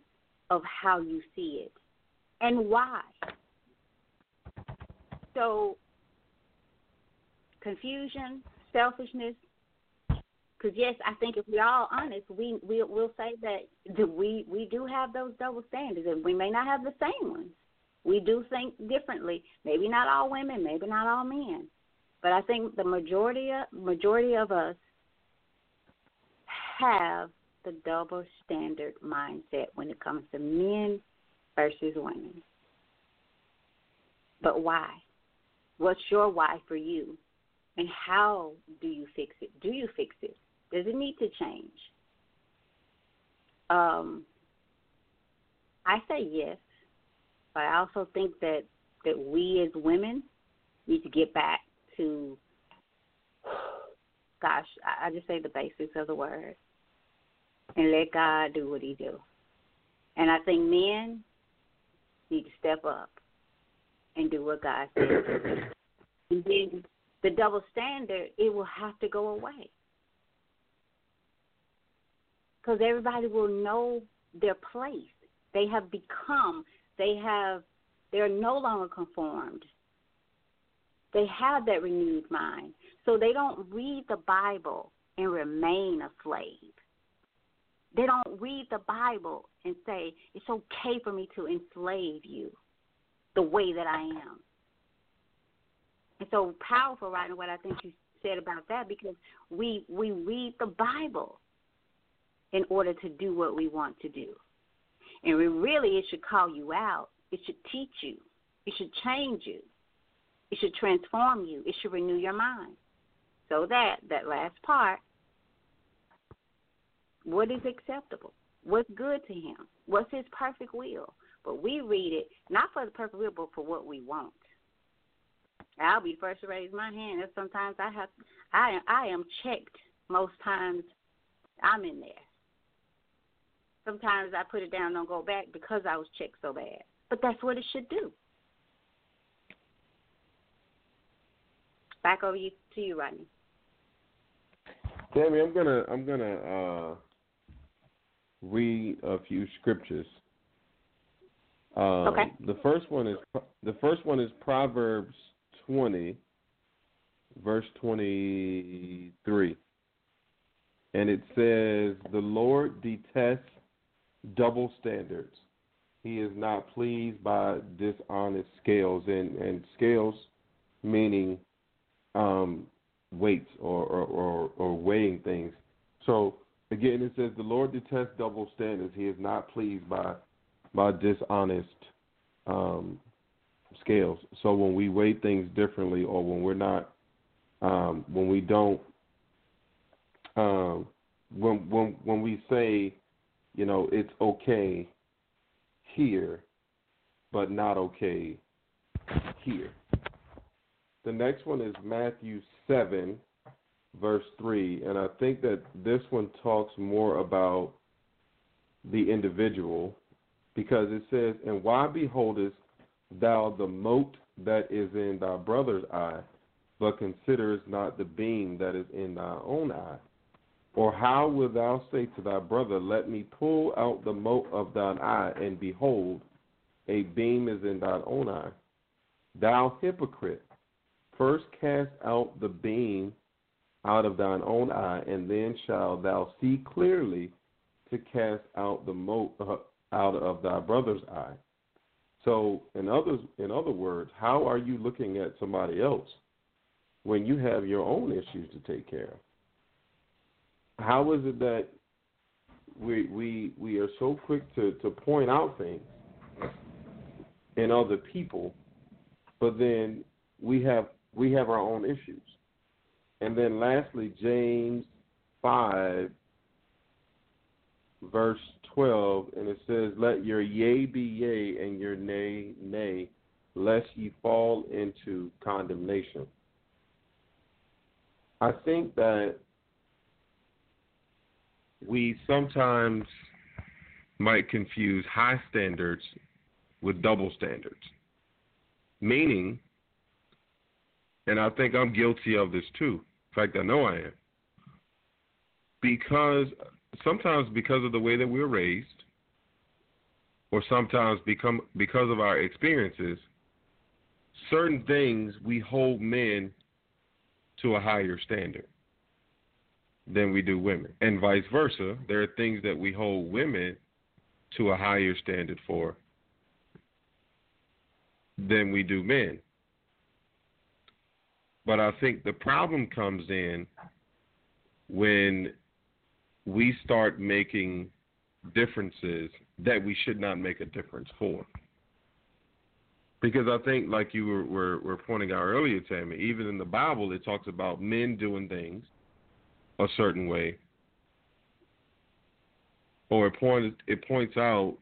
of how you see it and why. So, confusion, selfishness. Because yes, I think if we're all honest, we we will say that we we do have those double standards, and we may not have the same ones. We do think differently. Maybe not all women, maybe not all men. But I think the majority majority of us have the double standard mindset when it comes to men versus women. But why? What's your why for you? And how do you fix it? Do you fix it? Does it need to change? Um, I say yes, but I also think that that we as women need to get back to, gosh, I, just say the basics of the word and let God do what He do. And I think men need to step up and do what God says. and then the double standard, it will have to go away. Because everybody will know their place. They have become, they have, they're no longer conformed they have that renewed mind. So they don't read the Bible and remain a slave. They don't read the Bible and say, it's okay for me to enslave you the way that I am. And so powerful, right? And what I think you said about that, because we we read the Bible in order to do what we want to do. And we really, it should call you out. It should teach you. It should change you. It should transform you. It should renew your mind. So that that last part, what is acceptable? What's good to him? What's his perfect will? But we read it not for the will, but for what we want. I'll be first to raise my hand. And sometimes I have, I I am checked. Most times, I'm in there. Sometimes I put it down, don't go back because I was checked so bad. But that's what it should do. Back over you, to you, Rodney. Tammy, I'm gonna I'm gonna uh, read a few scriptures. Um, Okay. The first one is the first one is Proverbs 20, verse 23, and it says, "The Lord detests double standards. He is not pleased by dishonest scales, and and scales meaning um, weights or, or, or, or weighing things. So again, it says the Lord detests double standards. He is not pleased by by dishonest um, scales. So when we weigh things differently, or when we're not, um, when we don't, um, when when when we say, you know, it's okay here, but not okay here. The next one is Matthew 7, verse 3. And I think that this one talks more about the individual because it says, And why beholdest thou the mote that is in thy brother's eye, but considerest not the beam that is in thy own eye? Or how wilt thou say to thy brother, Let me pull out the mote of thine eye, and behold, a beam is in thine own eye? Thou hypocrite, first cast out the beam out of thine own eye, and then shalt thou see clearly to cast out the mote uh, out of thy brother's eye. So, in others, in other words, how are you looking at somebody else when you have your own issues to take care of? How is it that we we we are so quick to to point out things in other people, but then we have we have our own issues? And then lastly, James 5, verse 12, and it says, Let your yea be yea and your nay, nay, lest ye fall into condemnation. I think that we sometimes might confuse high standards with double standards. Meaning, and I think I'm guilty of this too. In fact, I know I am. Because sometimes because of the way that we we're raised, or sometimes become because of our experiences, certain things we hold men to a higher standard than we do women. And vice versa. There are things that we hold women to a higher standard for than we do men. But I think the problem comes in when we start making differences that we should not make a difference for. Because I think, like you were, were, were pointing out earlier, Tammy, even in the Bible, it talks about men doing things a certain way, or it points it points out,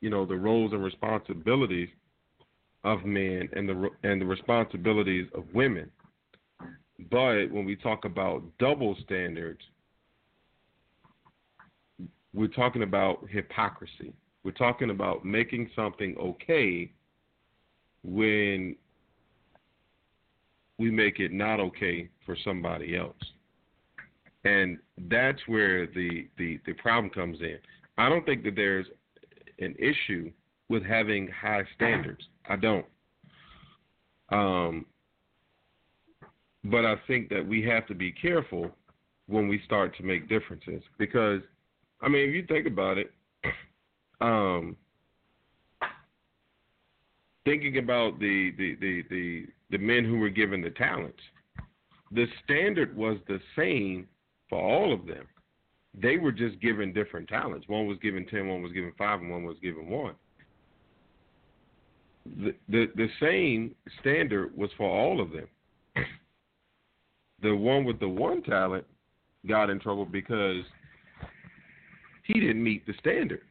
you know, the roles and responsibilities of men and the and the responsibilities of women. But when we talk about double standards, we're talking about hypocrisy. We're talking about making something okay when we make it not okay for somebody else. And that's where the, the, the problem comes in. I don't think that there's an issue with having high standards. I don't. Um, but I think that we have to be careful when we start to make differences because I mean, if you think about it, [clears throat] um, thinking about the, the, the, the, the men who were given the talents, the standard was the same for all of them. They were just given different talents. One was given ten, one was given five, and one was given one. The, the the same standard was for all of them. [clears throat] The one with the one talent got in trouble because he didn't meet the standard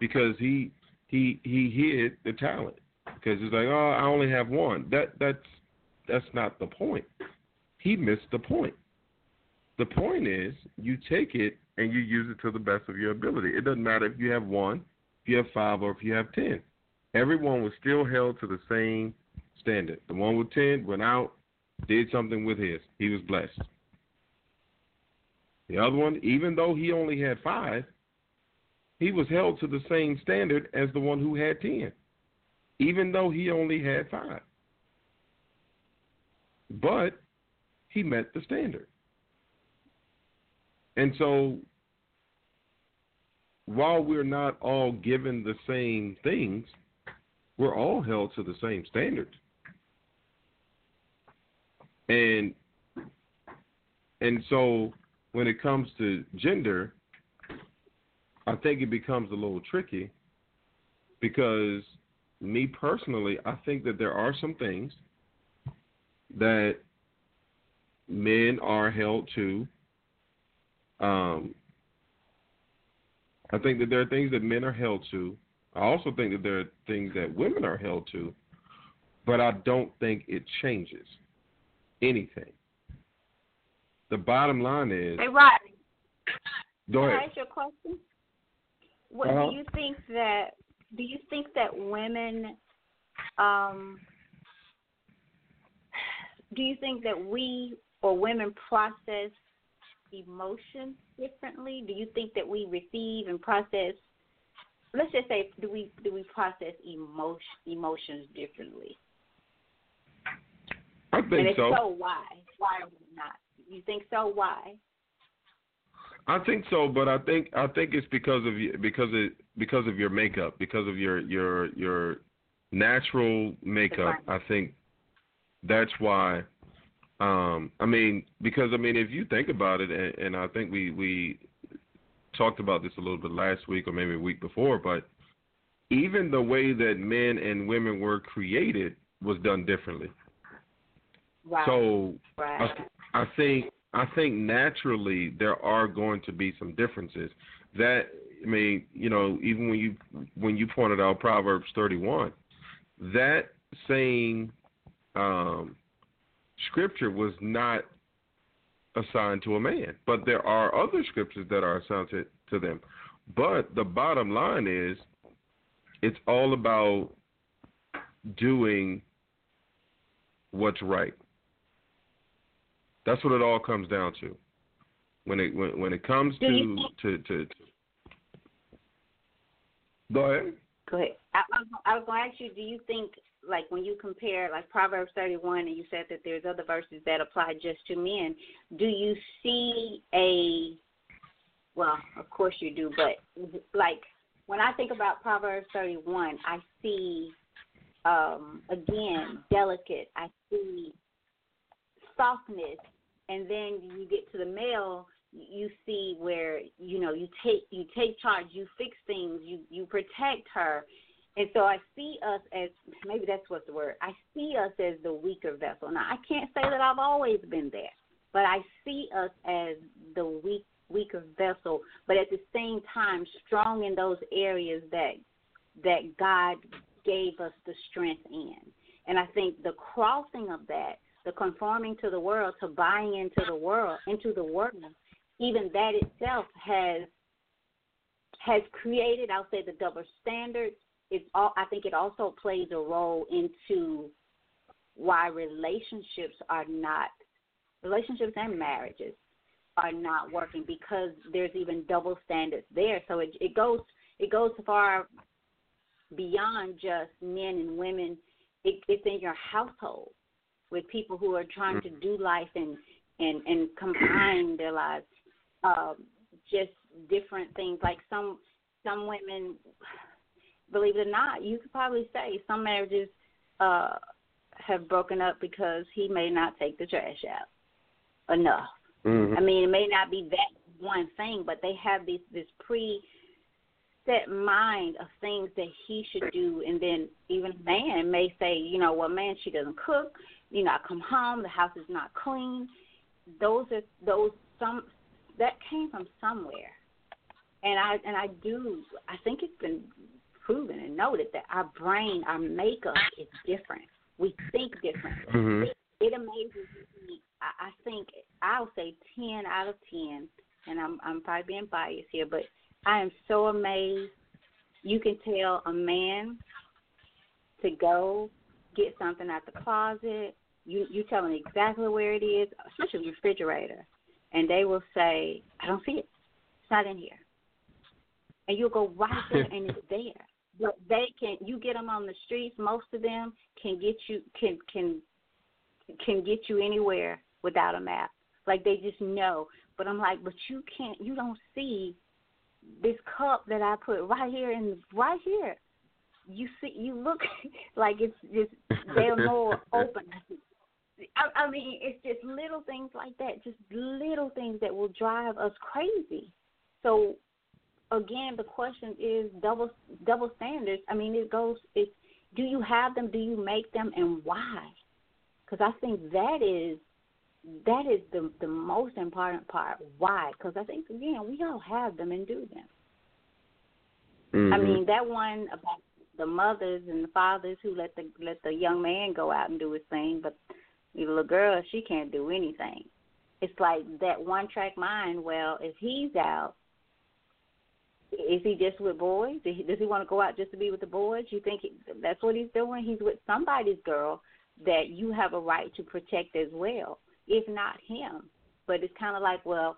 because he he he hid the talent because he's like, oh, I only have one. That that's that's not the point. He missed the point. The point is you take it and you use it to the best of your ability. It doesn't matter if you have one, if you have five, or if you have ten. Everyone was still held to the same standard. The one with ten went out, did something with his. He was blessed. The other one, even though he only had five, he was held to the same standard as the one who had ten, even though he only had five. But he met the standard. And so, while we're not all given the same things, we're all held to the same standard. And and so when it comes to gender, I think it becomes a little tricky because me personally, I think that there are some things that men are held to. Um, I think that there are things that men are held to. I also think that there are things that women are held to, but I don't think it changes anything. The bottom line is. Hey, Rodney. Go Can. I ask you a question? what Uh-huh. do you think that do you think that women um do you think that we or women process emotions differently? Do you think that we receive and process let's just say do we do we process emotion emotions differently? I and think if so. so, why? Why are we not? You think so? Why? I think so, but I think I think it's because of you because of because of your makeup, because of your your your natural makeup. I think that's why. Um, I mean, because I mean, if you think about it, and, and I think we we talked about this a little bit last week or maybe a week before, but even the way that men and women were created was done differently. Right. So right. I, think I think naturally there are going to be some differences. That I mean, you know, even when you when you pointed out Proverbs 31, that same um, scripture was not assigned to a man, but there are other scriptures that are assigned to, to them. But the bottom line is, it's all about doing what's right. That's what it all comes down to. When it when, when it comes to, to to to Go ahead. Go ahead. I, I, was- I was going to ask you, do you think, like, when you compare, like, Proverbs 31, and you said that there's other verses that apply just to men, do you see a, well, of course you do, but, like, when I think about Proverbs 31, I see, um, again, delicate. I see softness, and then you get to the male, you see where you know you take you take charge, you fix things, you you protect her, and so I see us as maybe that's what's the word. I see us as the weaker vessel. Now I can't say that I've always been there, but I see us as the weak weaker vessel, but at the same time strong in those areas that that God gave us the strength in. And I think the crossing of that, the conforming to the world, to buying into the world, into the world, even that itself has has created, I'll say, the double standards. It's all. I think it also plays a role into why relationships are not relationships and marriages are not working because there's even double standards there. So it it goes it goes far beyond just men and women. It, it's in your household with people who are trying to do life and and and combine their lives. Um, just different things. Like some some women, believe it or not, you could probably say some marriages uh, have broken up because he may not take the trash out enough. Mhm. I mean, it may not be that one thing, but they have this this pre set mind of things that he should do, and then even a man may say, you know, well, man, she doesn't cook. You know, I come home, the house is not clean. Those are those some that came from somewhere, and I and I do I think it's been proven and noted that our brain, our makeup is different. We think differently Mhm. it amazes me. I, I think I'll say ten out of ten, and I'm I'm probably being biased here, but I am so amazed. You can tell a man to go get something out the closet. You you tell them exactly where it is, especially the refrigerator, and they will say, "I don't see it. It's not in here." And you'll go right there, and it's [laughs] there. But they can. You get them on the streets. Most of them can get you can can can get you anywhere without a map. Like they just know. But I'm like, but you can't. You don't see this cup that I put right here and right here. You see, you look [laughs] like it's just they're more [laughs] open. I, I mean, it's just little things like that, just little things that will drive us crazy. So, again, the question is double double standards. I mean, it goes. It do you have them? Do you make them, and why? Because I think that is that is the the most important part. Why? Because I think again, we all have them and do them. I Mhm. mean, that one about the mothers and the fathers who let the let the young man go out and do his thing, but the little girl she can't do anything. It's like that one track mind. Well, if he's out, Is he just with boys? Does he, does he want to go out just to be with the boys? You think he, that's what he's doing? He's with somebody's girl that you have a right to protect as well, if not him. But it's kind of like, well,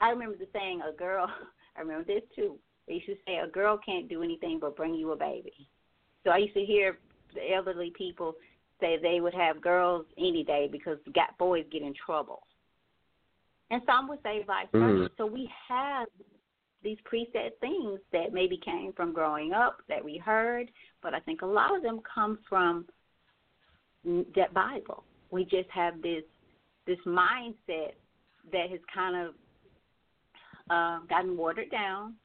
I remember the saying, a girl. [laughs] I remember this too. They used to say a girl can't do anything but bring you a baby. So I used to hear the elderly people say they would have girls any day because got boys get in trouble. And some would say vice versa. Mhm. So we have these preset things that maybe came from growing up that we heard, but I think a lot of them come from that Bible. We just have this this mindset that has kind of uh, gotten watered down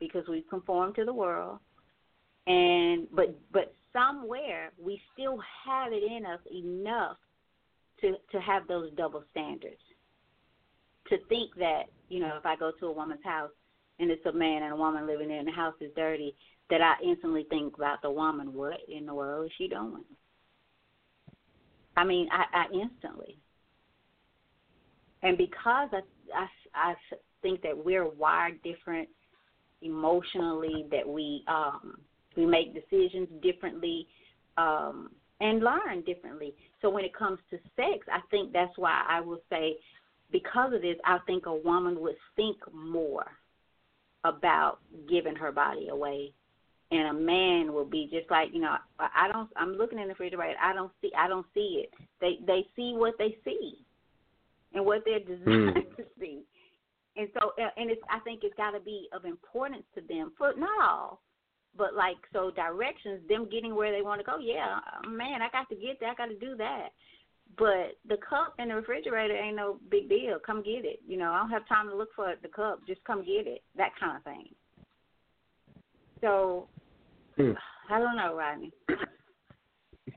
because we've conformed to the world, and but but somewhere we still have it in us enough to to have those double standards. To think that you know if I go to a woman's house and it's a man and a woman living there and the house is dirty, that I instantly think about the woman. What in the world is she doing? I mean, I, I instantly. And because I, I, I think that we're wired different emotionally, that we um, we make decisions differently, um, and learn differently. So when it comes to sex, I think that's why I will say, because of this, I think a woman would think more about giving her body away and a man will be just like you know I I don't I'm looking in the refrigerator I don't see I don't see it. They they see what they see and what they're [laughs] designed to see and so uh, and it's I think it's got to be of importance to them for not all but like so directions them getting where they want to go yeah man I got to get there I got to do that but the cup in the refrigerator ain't no big deal come get it you know I don't have time to look for the cup just come get it that kind of thing so Hmm. I don't know, Rodney.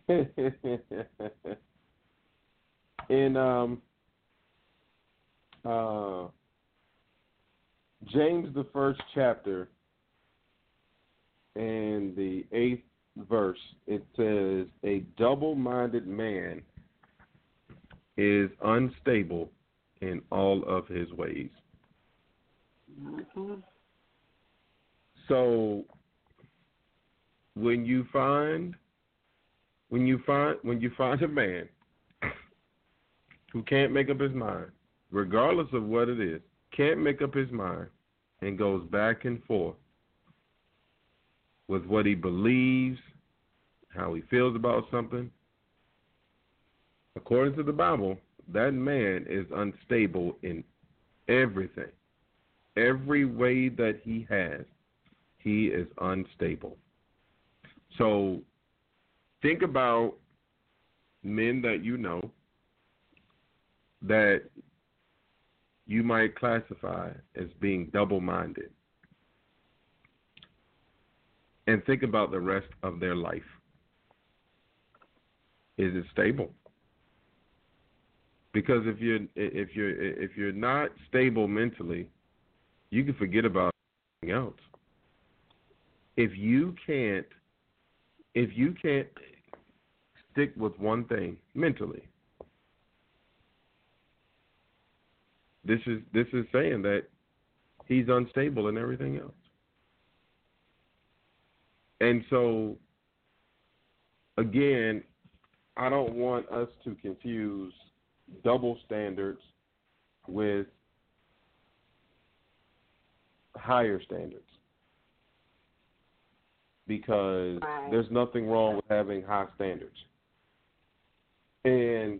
[laughs] in um uh James the first chapter and the eighth verse it says a double minded man is unstable in all of his ways. Mm-hmm. So when you find when you find when you find a man who can't make up his mind, regardless of what it is, can't make up his mind and goes back and forth with what he believes, how he feels about something, according to the Bible, that man is unstable in everything. Every way that he has, he is unstable. So think about men that you know that you might classify as being double minded. And think about the rest of their life. Is it stable? Because if you're if you're if you're not stable mentally, you can forget about anything else. If you can't if you can't stick with one thing mentally, this is this is saying that he's unstable and everything else. And so again, I don't want us to confuse double standards with higher standards because Right. there's nothing wrong with having high standards. And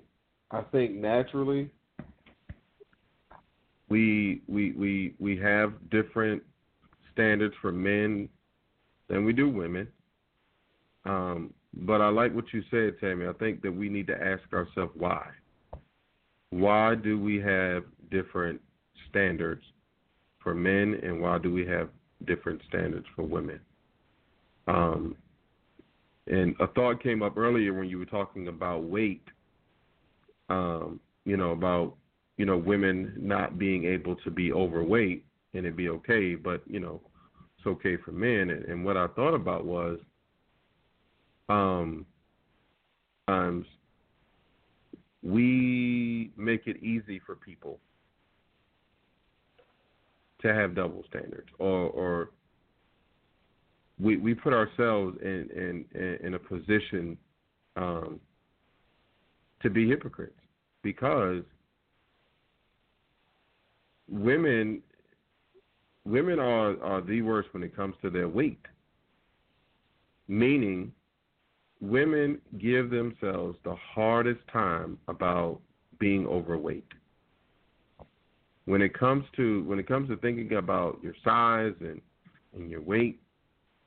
I think naturally we we we we have different standards for men than we do women. Um, but I like what you said, Tammy. I think that we need to ask ourselves why. Why do we have different standards for men, and why do we have different standards for women? Um, and a thought came up earlier when you were talking about weight. Um, you know about you know women not being able to be overweight and it'd be okay, but you know it's okay for men. And, and what I thought about was, um, times we make it easy for people to have double standards or or we we put ourselves in in in a position um, to be hypocrites because women women are are the worst when it comes to their weight. Meaning women give themselves the hardest time about being overweight. When it comes to when it comes to thinking about your size and and your weight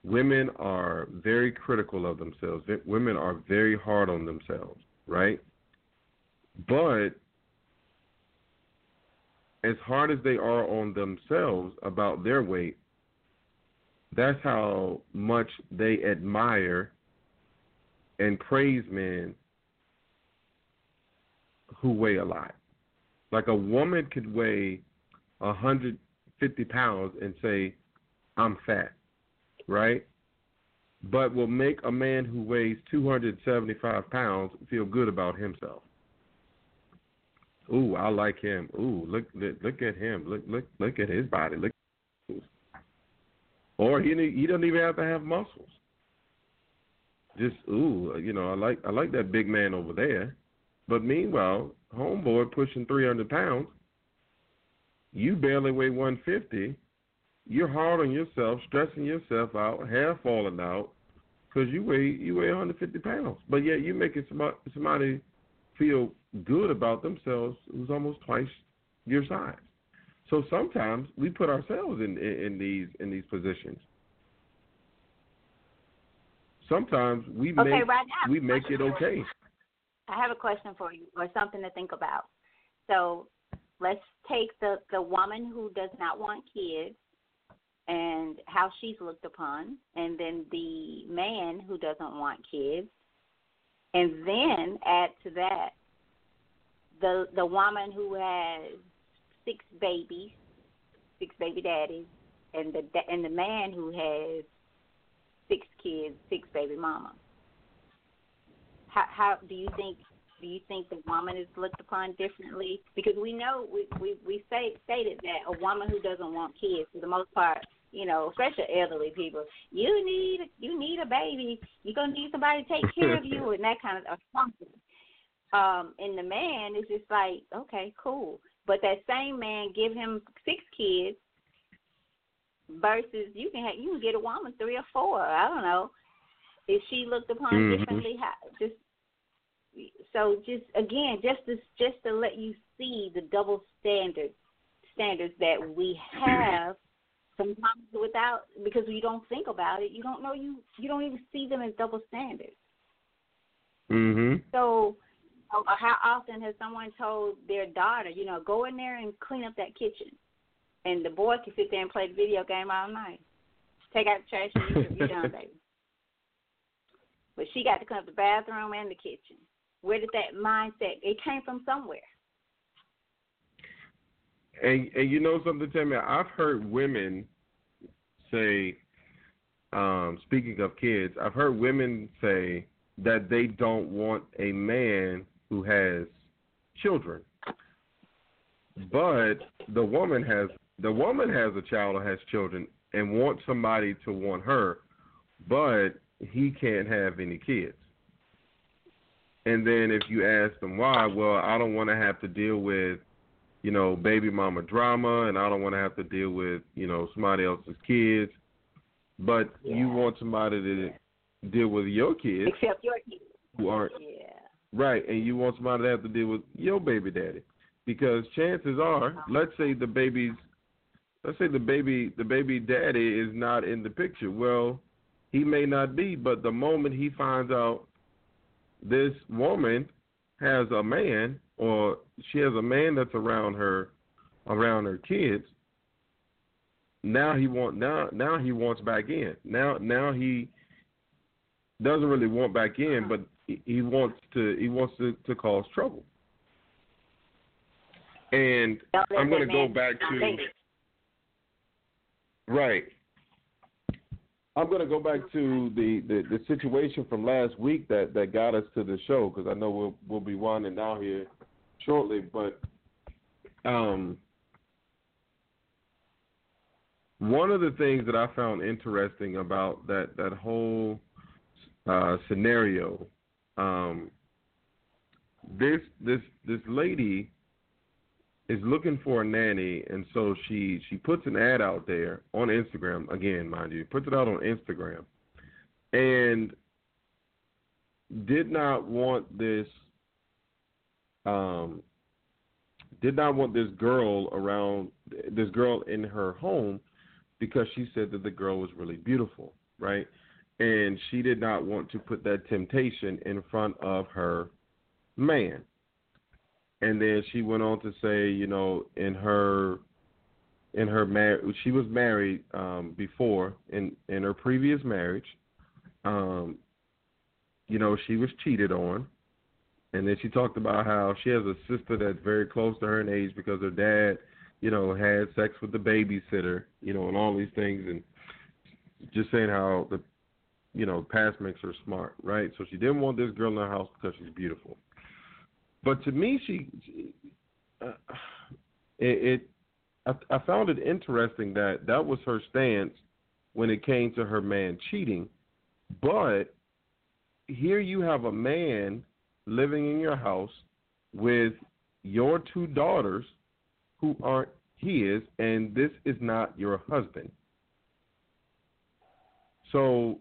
women are very critical of themselves. Women are very hard on themselves right? But as hard as they are on themselves about their weight, that's how much they admire and praise men who weigh a lot. Like a woman could weigh 150 pounds and say, I'm fat, right? But will make a man who weighs 275 pounds feel good about himself. Ooh, I like him. Ooh, look, look, look at him. Look, look, look at his body. Look, or he he doesn't even have to have muscles. Just ooh, you know, I like I like that big man over there. But meanwhile, homeboy pushing three hundred pounds. You barely weigh one fifty. You're hard on yourself, stressing yourself out, hair falling out, because you weigh you weigh 150 pounds. But yet you're making somebody somebody feel good about themselves who's almost twice your size. So sometimes we put ourselves in, in, in these in these positions. Sometimes we okay, make right now, we make it okay. I have a question for you, or something to think about. So, let's take the the woman who does not want kids and how she's looked upon, and then the man who doesn't want kids, and then add to that the the woman who has six babies, six baby daddies, and the and the man who has six kids, six baby mamas. How how do you think do you think the woman is looked upon differently? Because we know we we we say stated that a woman who doesn't want kids, for the most part, you know, especially elderly people, you need you need a baby. You're gonna need somebody to take care of you [laughs] and that kind of something. Um, and the man is just like, okay, cool. But that same man give him six kids versus you can have, you can get a woman three or four. I don't know. Is she looked upon Mhm. differently? How, just so just again, just to just to let you see the double standards standards that we have sometimes without because you don't think about it, you don't know you you don't even see them as double standards. Mhm. So, uh, how often has someone told their daughter, you know, go in there and clean up that kitchen, and the boy can sit there and play the video game all night, take out the trash and you're, you're done, baby. But she got to clean up the bathroom and the kitchen. Where did that mindset? It came from somewhere. And and you know something, Tammy? I've heard women say, um, speaking of kids, I've heard women say that they don't want a man who has children. But the woman has the woman has a child or has children and wants somebody to want her, but he can't have any kids. And then if you ask them why, well, I don't want to have to deal with you know, baby mama drama, and I don't want to have to deal with, you know, somebody else's kids. But you want somebody to deal with your kids Except your kids. who aren't Yeah. right, and you want somebody to have to deal with your baby daddy, because chances are, let's say the baby's, let's say the baby, the baby daddy is not in the picture. Well, he may not be, but the moment he finds out this woman has a man or she has a man that's around her around her kids now he want now now he wants back in now now he doesn't really want back in but he, wants to he wants to to cause trouble and i'm going to go back to. Right. I'm going to go back to the, the, the situation from last week that, that got us to the show because I know we'll we'll be winding down here shortly. But um, one of the things that I found interesting about that that whole uh, scenario, um, this this this lady is looking for a nanny, and so she she puts an ad out there on Instagram again, mind you, puts it out on Instagram, and did not want this um did not want this girl around this girl in her home because she said that the girl was really beautiful, right? And she did not want to put that temptation in front of her man. And then she went on to say, you know, in her in her mar- she was married um before in in her previous marriage um you know she was cheated on and then she talked about how she has a sister that's very close to her in age because her dad you know had sex with the babysitter you know and all these things. And just saying how the you know past makes her smart right? So she didn't want this girl in her house because she's beautiful. But to me she, she uh, it, it I, I found it interesting that that was her stance when it came to her man cheating. But here you have a man living in your house with your two daughters who aren't his, and this is not your husband. So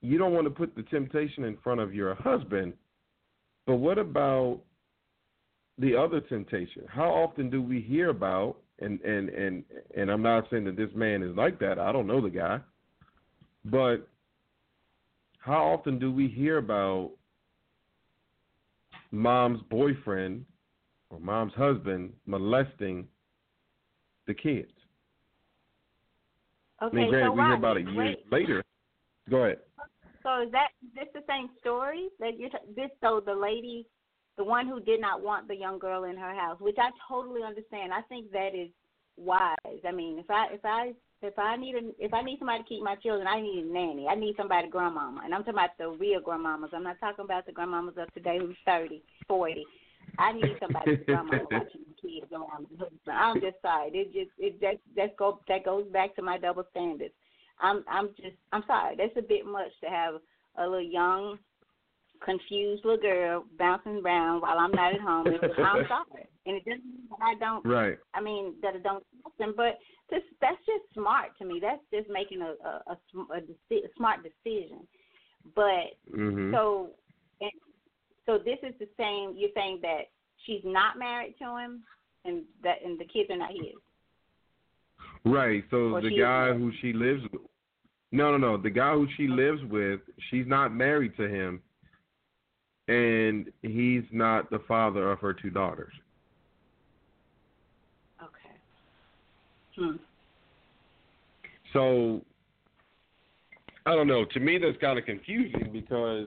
you don't want to put the temptation in front of your husband, but what about the other temptation? How often do we hear about and and and and I'm not saying that this man is like that. I don't know the guy. But how often do we hear about mom's boyfriend or mom's husband molesting the kids? Okay, I mean, granted, so we hear about it years later. Go ahead. So is that this the same story that you're t- this? So the lady, the one who did not want the young girl in her house, which I totally understand. I think that is wise. I mean, if I if I if I need a if I need somebody to keep my children, I need a nanny. I need somebody grandmama, and I'm talking about the real grandmamas. I'm not talking about the grandmamas of today who's thirty, forty. I need somebody's grandmama watching the kids around. I'm just sorry. It just it that that go that goes back to my double standards. I'm I'm just I'm sorry. That's a bit much to have a little young, confused little girl bouncing around while I'm not at home. I'm [laughs] sorry, and it doesn't mean that I don't. Right. I mean that I don't them, but this that's just smart to me. That's just making a a, a, a, deci- a smart decision. But Mhm. so, and, so this is the same. You're saying that she's not married to him, and that and the kids are not his. Right. So Or the guy who she lives with. No, no, no. The guy who she lives with, she's not married to him, and he's not the father of her two daughters. Okay. Hmm. So I don't know. To me, that's kind of confusing because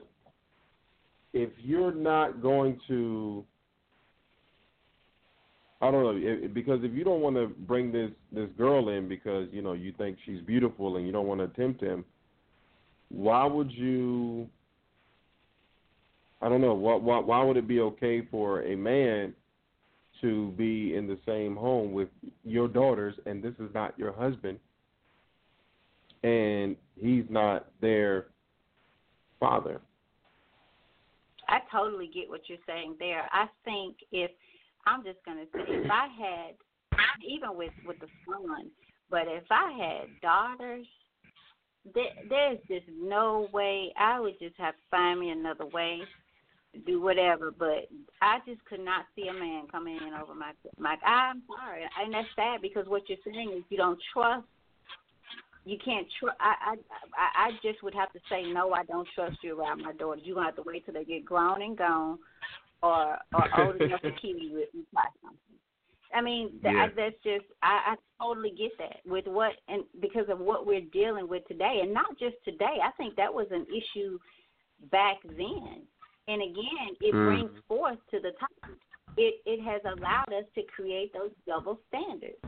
if you're not going to, I don't know, if, because if you don't want to bring this this girl in because you know you think she's beautiful and you don't want to tempt him, why would you? I don't know. Why, why why would it be okay for a man to be in the same home with this is not your husband? and he's not their father. I totally get what you're saying there. I think if I'm just gonna say if I had even with with the son, but if I had daughters, there, there's just no way I would just have to find me another way do whatever. But I just could not see a man coming in over my my. I'm sorry, and that's sad because what you're saying is you don't trust you can't trust. I, I I I just would have to say no. I don't trust you around my daughters. You're gonna have to wait till they get grown and gone, or or old [laughs] enough to kill you you try something. I mean, Yeah. that's just I, I totally get that with what and because of what we're dealing with today, and not just today. I think that was an issue back then, and again, it Mm. brings forth to the top. It it has allowed us to create those double standards,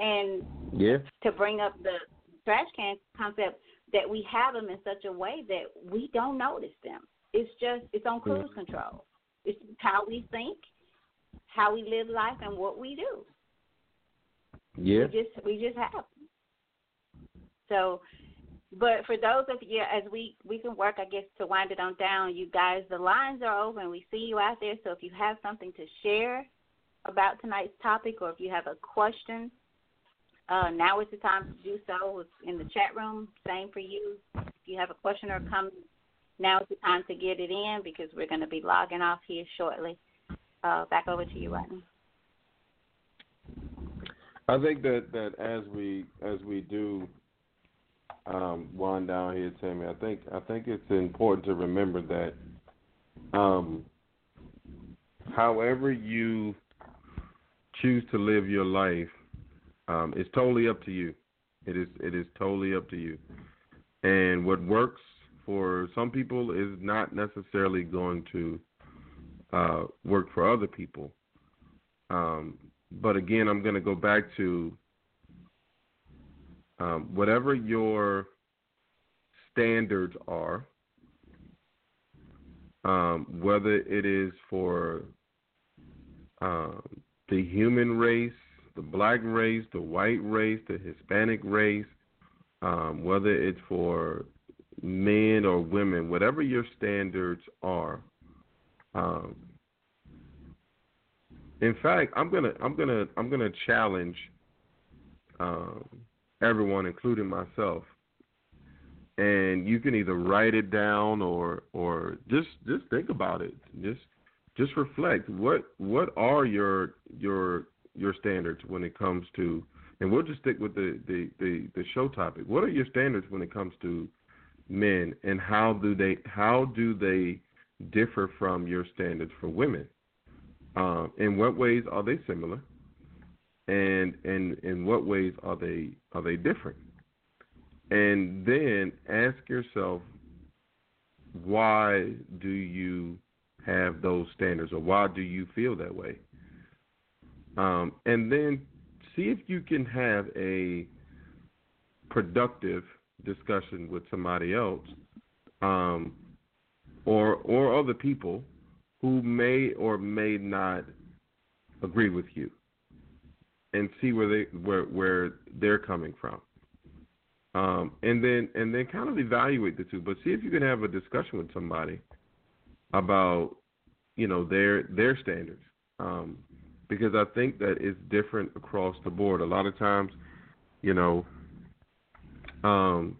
and Yeah. to bring up the trash can concept that we have them in such a way that we don't notice them. It's just it's on cruise control. It's how we think, how we live life, and what we do. Yeah. We just we just have. them. So, but for those of you, as we we can work, I guess, to wind it on down, you guys, the lines are open. We see you out there. So if you have something to share about tonight's topic, or if you have a question, uh, now is the time to do so. It's in the chat room. Same for you. If you have a question or comment, now is the time to get it in because we're going to be logging off here shortly. Uh, back over to you, Rodney. I think that, that as we as we do um, wind down here, Tammy, I think I think it's important to remember that um, however you choose to live your life um, is totally up to you. It is it is totally up to you. And what works for some people is not necessarily going to uh, work for other people. Um, but again, I'm going to go back to um, whatever your standards are, um, whether it is for um, the human race, the black race, the white race, the Hispanic race, um, whether it's for men or women, whatever your standards are. Um, in fact, I'm gonna I'm gonna I'm gonna challenge um, everyone, including myself, and you can either write it down or or just just think about it. Just just reflect. What what are your your your standards when it comes to and we'll just stick with the, the, the, the show topic. What are your standards when it comes to men and how do they how do they differ from your standards for women? Um, in what ways are they similar? And and in what ways are they are they different? And then ask yourself why do you have those standards or why do you feel that way? Um, and then see if you can have a productive discussion with somebody else um, or or other people who may or may not agree with you and see where they where where they're coming from um, and then and then kind of evaluate the two but see if you can have a discussion with somebody about you know their their standards um, because I think that it's different across the board. A lot of times, you know, um,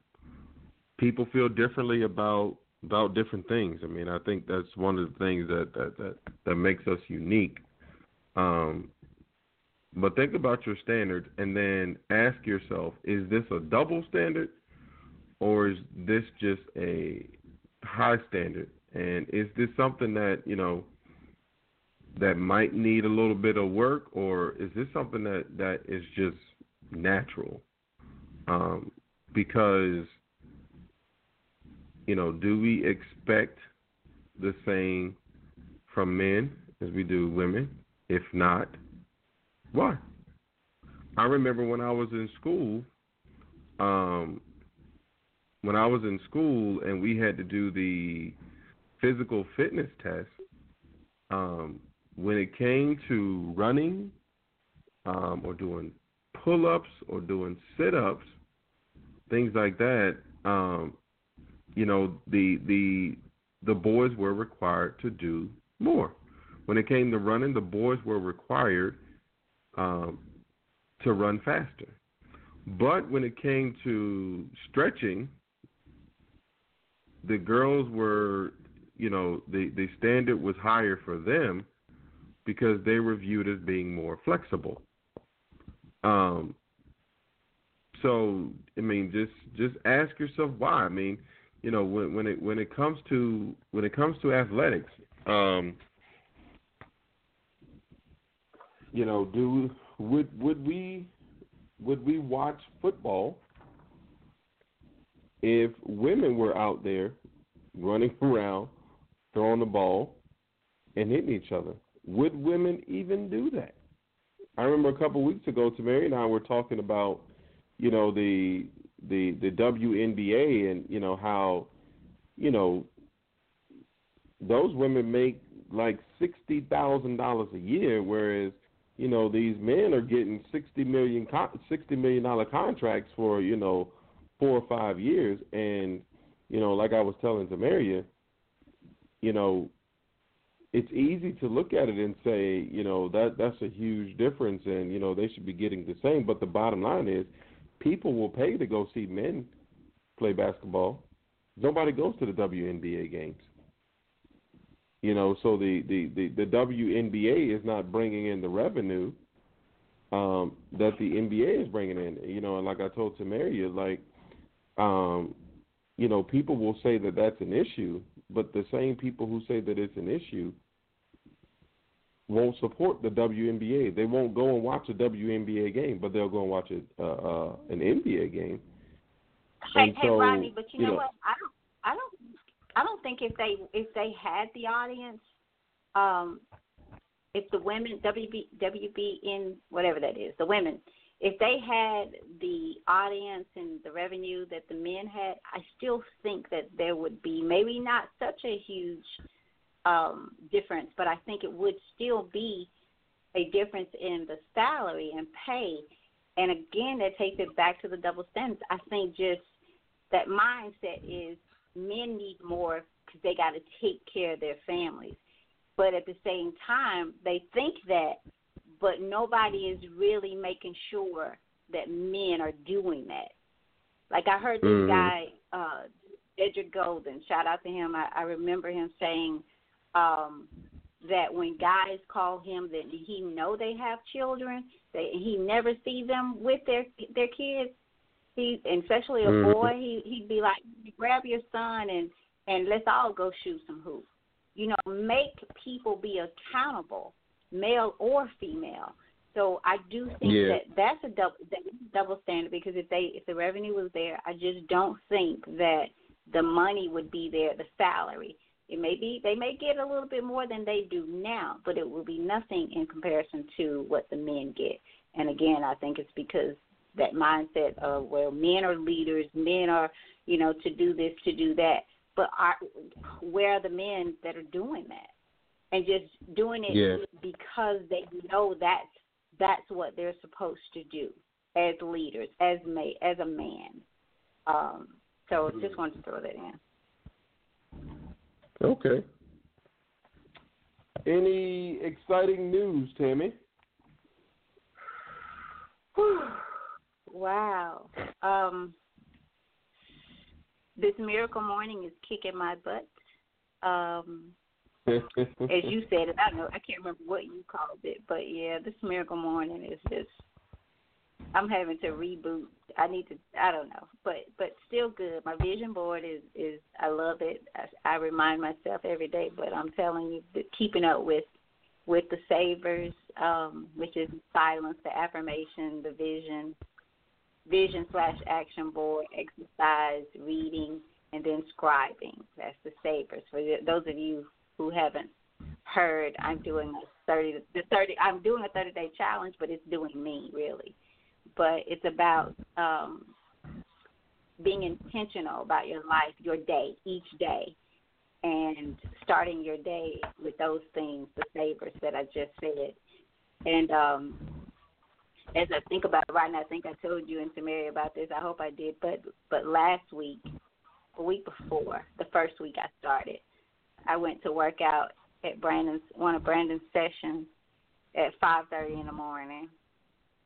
people feel differently about about different things. I mean, I think that's one of the things that that that, that makes us unique. Um, but think about your standards and then ask yourself: Is this a double standard, or is this just a high standard? And is this something that you know? that might need a little bit of work, or is this something that that is just natural? Um, because you know, do we expect the same from men as we do women? If not, why? I remember when I was in school, um, when I was in school and we had to do the physical fitness test, um, when it came to running um, or doing pull ups or doing sit ups, things like that, um, you know, the the the boys were required to do more. When it came to running, the boys were required um, to run faster. But when it came to stretching, the girls were, you know, the the standard was higher for them because they were viewed as being more flexible. Um, so I mean, just just ask yourself why. I mean, you know, when when it when it comes to when it comes to athletics, um, you know, do would would we would we watch football if women were out there running [laughs] around, throwing the ball, and hitting each other? Would women even do that? I remember a couple of weeks ago, Tamari and I were talking about, you know, the the the WNBA and you know how, you know, those women make like sixty thousand dollars a year, whereas you know these men are getting sixty million sixty million dollar contracts for you know four or five years, and you know, like I was telling Tamaria, you know, it's easy to look at it and say, you know, that that's a huge difference, and you know they should be getting the same. But the bottom line is, people will pay to go see men play basketball. Nobody goes to the WNBA games. You know, so the the the, the WNBA is not bringing in the revenue um, that the NBA is bringing in. You know, and like I told Tamaria, like, um, you know, people will say that that's an issue, but the same people who say that it's an issue won't support the WNBA. They won't go and watch a WNBA game, but they'll go and watch a, uh, uh, an NBA game. Hey, And hey, so, Rodney, but you, you know, know- what? I don't, I don't, I don't think if they if they had the audience, um, if the women WB WBN whatever that is, the women, if they had the audience and the revenue that the men had, I still think that there would be maybe not such a huge um, difference, but I think it would still be a difference in the salary and pay. And again, that takes it back to the double standards. I think just that mindset is men need more because they got to take care of their families. But at the same time, they think that, but nobody is really making sure that men are doing that. Like I heard this Mhm. guy, uh, Edric Golden, shout out to him. I, I remember him saying um, that when guys call him that he know they have children, that he never see them with their their kids. He, and especially a Mhm. boy, he he'd be like, grab your son and and let's all go shoot some hoops. You know, make people be accountable, male or female. So I do think Yeah. that that's a double that double standard because if they if the revenue was there, I just don't think that the money would be there, the salary. It may be they may get a little bit more than they do now, but it will be nothing in comparison to what the men get. And again, I think it's because that mindset of well, men are leaders, men are you know to do this, to do that. But are, where are the men that are doing that and just doing it Yeah. because they know that's that's what they're supposed to do as leaders, as ma as a man. Um, so just wanted to throw that in. Okay. Any exciting news, Tammy? [sighs] [sighs] [sighs] Wow. Um, this miracle morning is kicking my butt. Um, as you said I don't know I can't remember what you called it, but yeah, this miracle morning is just. I'm having to reboot. I need to. I don't know, but but still good. My vision board is is. I love it. I, I remind myself every day, but I'm telling you, that keeping up with with the savers, um, which is silence, the affirmation, the vision, vision slash action board, exercise, reading, and then scribing. That's the savers. For those of you who haven't heard, I'm doing a thirty. The thirty. I'm doing a thirty day challenge, but it's doing me really. But it's about um, being intentional about your life, your day, each day, and starting your day with those things, the savers that I just said. And um, as I think about it right now, I think I told you and Samaria about this. I hope I did. But but last week, a week before, the first week I started, I went to work out at Brandon's one of Brandon's sessions at five thirty in the morning,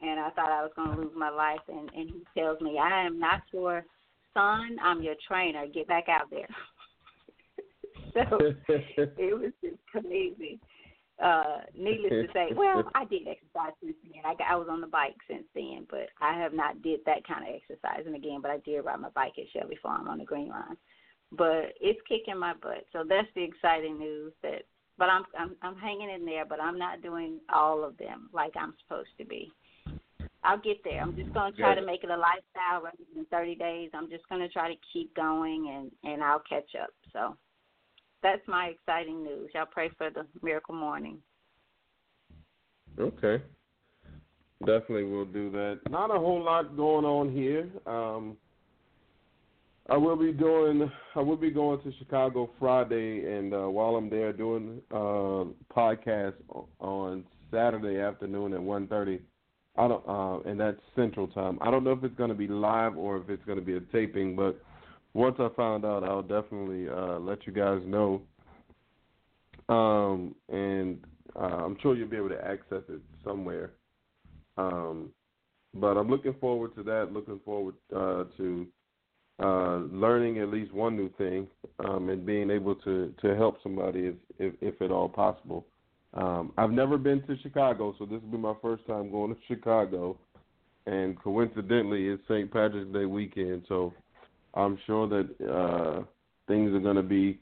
and I thought I was going to lose my life. And and he tells me, "I am not your son. I'm your trainer. Get back out there." [laughs] so [laughs] it was just crazy. Uh, needless to say, well, [laughs] I did exercise since then. I, I was on the bike since then, but I have not did that kind of exercising again. But I did ride my bike at Shelby Farm on the Green Line. But it's kicking my butt. So that's the exciting news. That, but I'm I'm I'm hanging in there. But I'm not doing all of them like I'm supposed to be. I'll get there. I'm just going to try Good. to make it a lifestyle rather than 30 days. I'm just going to try to keep going and and I'll catch up. So that's my exciting news. Y'all pray for the miracle morning. Okay. Definitely we'll do that. Not a whole lot going on here. Um I will be doing I will be going to Chicago Friday and uh while I'm there doing uh podcast on Saturday afternoon at one thirty I don't, uh, and that's Central Time. I don't know if it's going to be live or if it's going to be a taping, but once I found out, I'll definitely uh, let you guys know. Um, and uh, I'm sure you'll be able to access it somewhere. Um, but I'm looking forward to that. Looking forward uh, to uh, learning at least one new thing um, and being able to to help somebody if if, if at all possible. Um, I've never been to Chicago, so this will be my first time going to [laughs] Chicago. And coincidentally, it's St. Patrick's Day weekend, so I'm sure that uh, things are going to be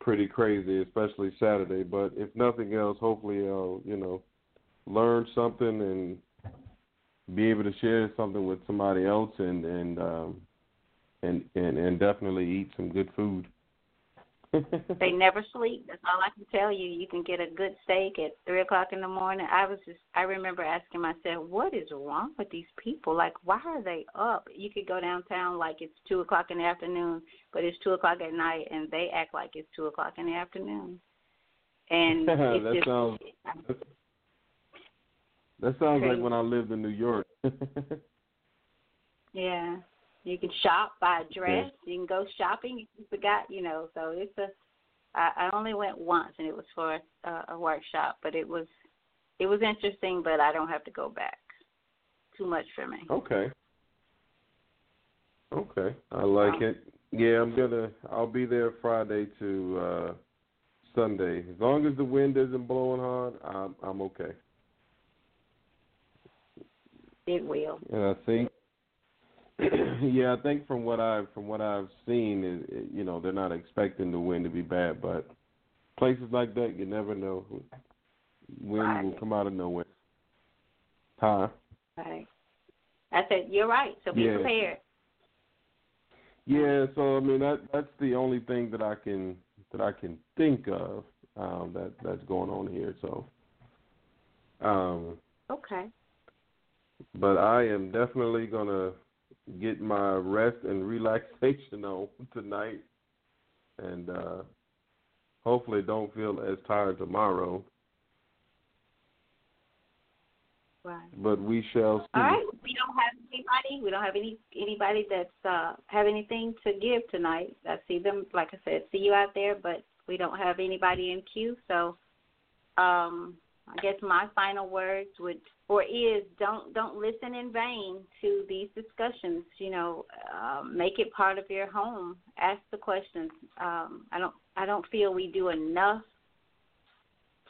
pretty crazy, especially Saturday. But if nothing else, hopefully I'll you know learn something and be able to share something with somebody else and and um, and, and and definitely eat some good food. [laughs] They never sleep. That's all I can tell you. You can get a good steak at three o'clock in the morning. I was just I remember asking myself, what is wrong with these people? Like, why are they up? You could go downtown like it's two o'clock in the afternoon, but it's two o'clock at night, and they act like it's two o'clock in the afternoon. And [laughs] it's that just, sounds that sounds like when I lived in New York. [laughs] Yeah. You can shop, buy a dress, you can go shopping. You forgot, you know, so it's a I, I only went once and it was for a, a workshop, but it was it was interesting, but I don't have to go back. Too much for me. okay. Okay. I like it. Yeah, I'm gonna I'll be there Friday to uh Sunday. As long as the wind isn't blowing hard, I'm I'm okay. It will. And I think, [clears throat] yeah, I think from what I've from what I've seen, is it, you know they're not expecting the wind to be bad, but places like that, you never know. Wind Right. will come out of nowhere. Huh? Right. I said, You're right, so be Yeah. prepared. Yeah. So I mean that that's the only thing that I can that I can think of um, that that's going on here. So, um, Okay. but I am definitely gonna get my rest and relaxation [laughs] on tonight, and uh, hopefully don't feel as tired tomorrow. Right. But we shall see. All right. We don't have anybody. We don't have any anybody that's uh have anything to give tonight. I see them, like I said, see you out there, but we don't have anybody in queue. So, um, I guess my final words would or is don't don't listen in vain to these discussions. You know, um, make it part of your home. Ask the questions. Um, I don't I don't feel we do enough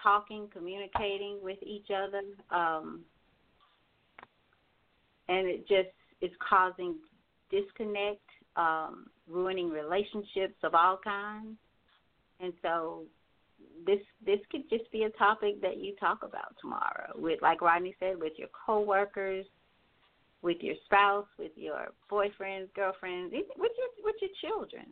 talking, communicating with each other. Um, and it just is causing disconnect, um, ruining relationships of all kinds. And so this this could just be a topic that you talk about tomorrow with like Rodney said, with your coworkers, with your spouse, with your boyfriends, girlfriends, with your with your children.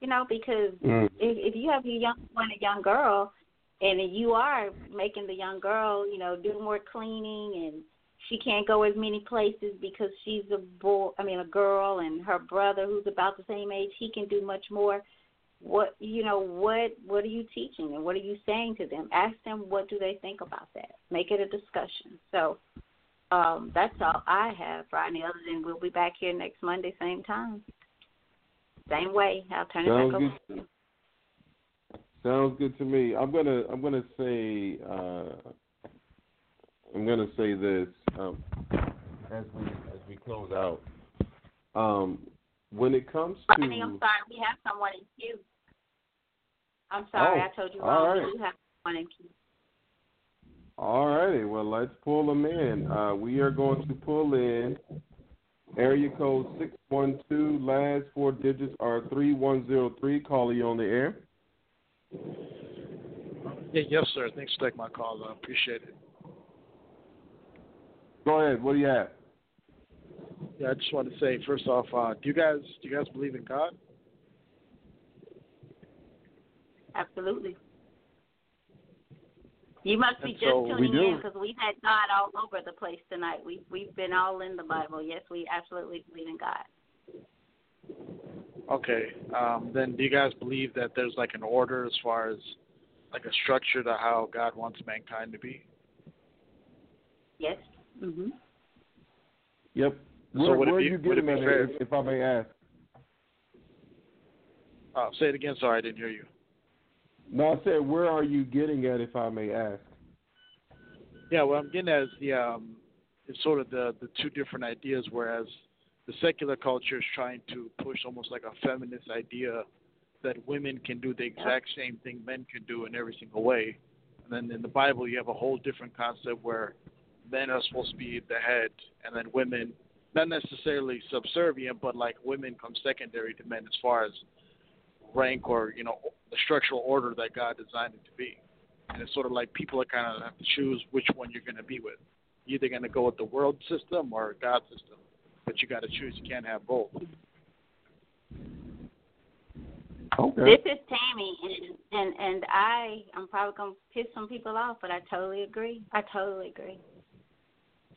You know, because Mm. if, if you have a young one, a young girl, and you are making the young girl, you know, do more cleaning, and she can't go as many places because she's a boy. I mean, a girl, and her brother, who's about the same age, he can do much more. What you know, what what are you teaching, and what are you saying to them? Ask them what do they think about that. Make it a discussion. So. Um, that's all I have, Rodney, other than we'll be back here next Monday, same time. Same way. I'll turn it Sounds back over good. to you. Sounds good to me. I'm gonna I'm gonna say uh, I'm gonna say this um, as we as we close out. Um, when it comes to Rodney, I'm sorry, we have someone in queue. I'm sorry, Oh, I told you all wrong. right. We have one in queue. all righty, well let's pull them in. Uh, we are going to pull in area code six one two. Last four digits are three one zero three. Calling you on the air. Yeah, yes, sir. Thanks for taking my call. I appreciate it. Go ahead. What do you have? Yeah, I just wanted to say first off, uh, do you guys do you guys believe in God? Absolutely. You must be And just so we tuning do. in because we've had God all over the place tonight. We we've been all in the Bible. Yes, we absolutely believe in God. Okay. Um, then do you guys believe that there's like an order as far as like a structure to how God wants mankind to be? Yes. Mhm. Yep. So Where, would it be- you would it getting be fair- if, if I may ask? Uh, say it again. Sorry, I didn't hear you. No, I said, where are you getting at, if I may ask? Yeah, what I'm getting at is the um, it's sort of the the two different ideas. Whereas the secular culture is trying to push almost like a feminist idea that women can do the exact same thing men can do in every single way. And then in the Bible, you have a whole different concept where men are supposed to be the head, and then women, not necessarily subservient, but like women come secondary to men as far as rank or you know the structural order that God designed it to be. And it's sort of like people are kind of have to choose which one you're going to be with. You're either going to go with the world system or God's system, but you got to choose. You can't have both. Okay. This is Tammy, and and and I I'm probably gonna piss some people off, but I totally agree. I totally agree.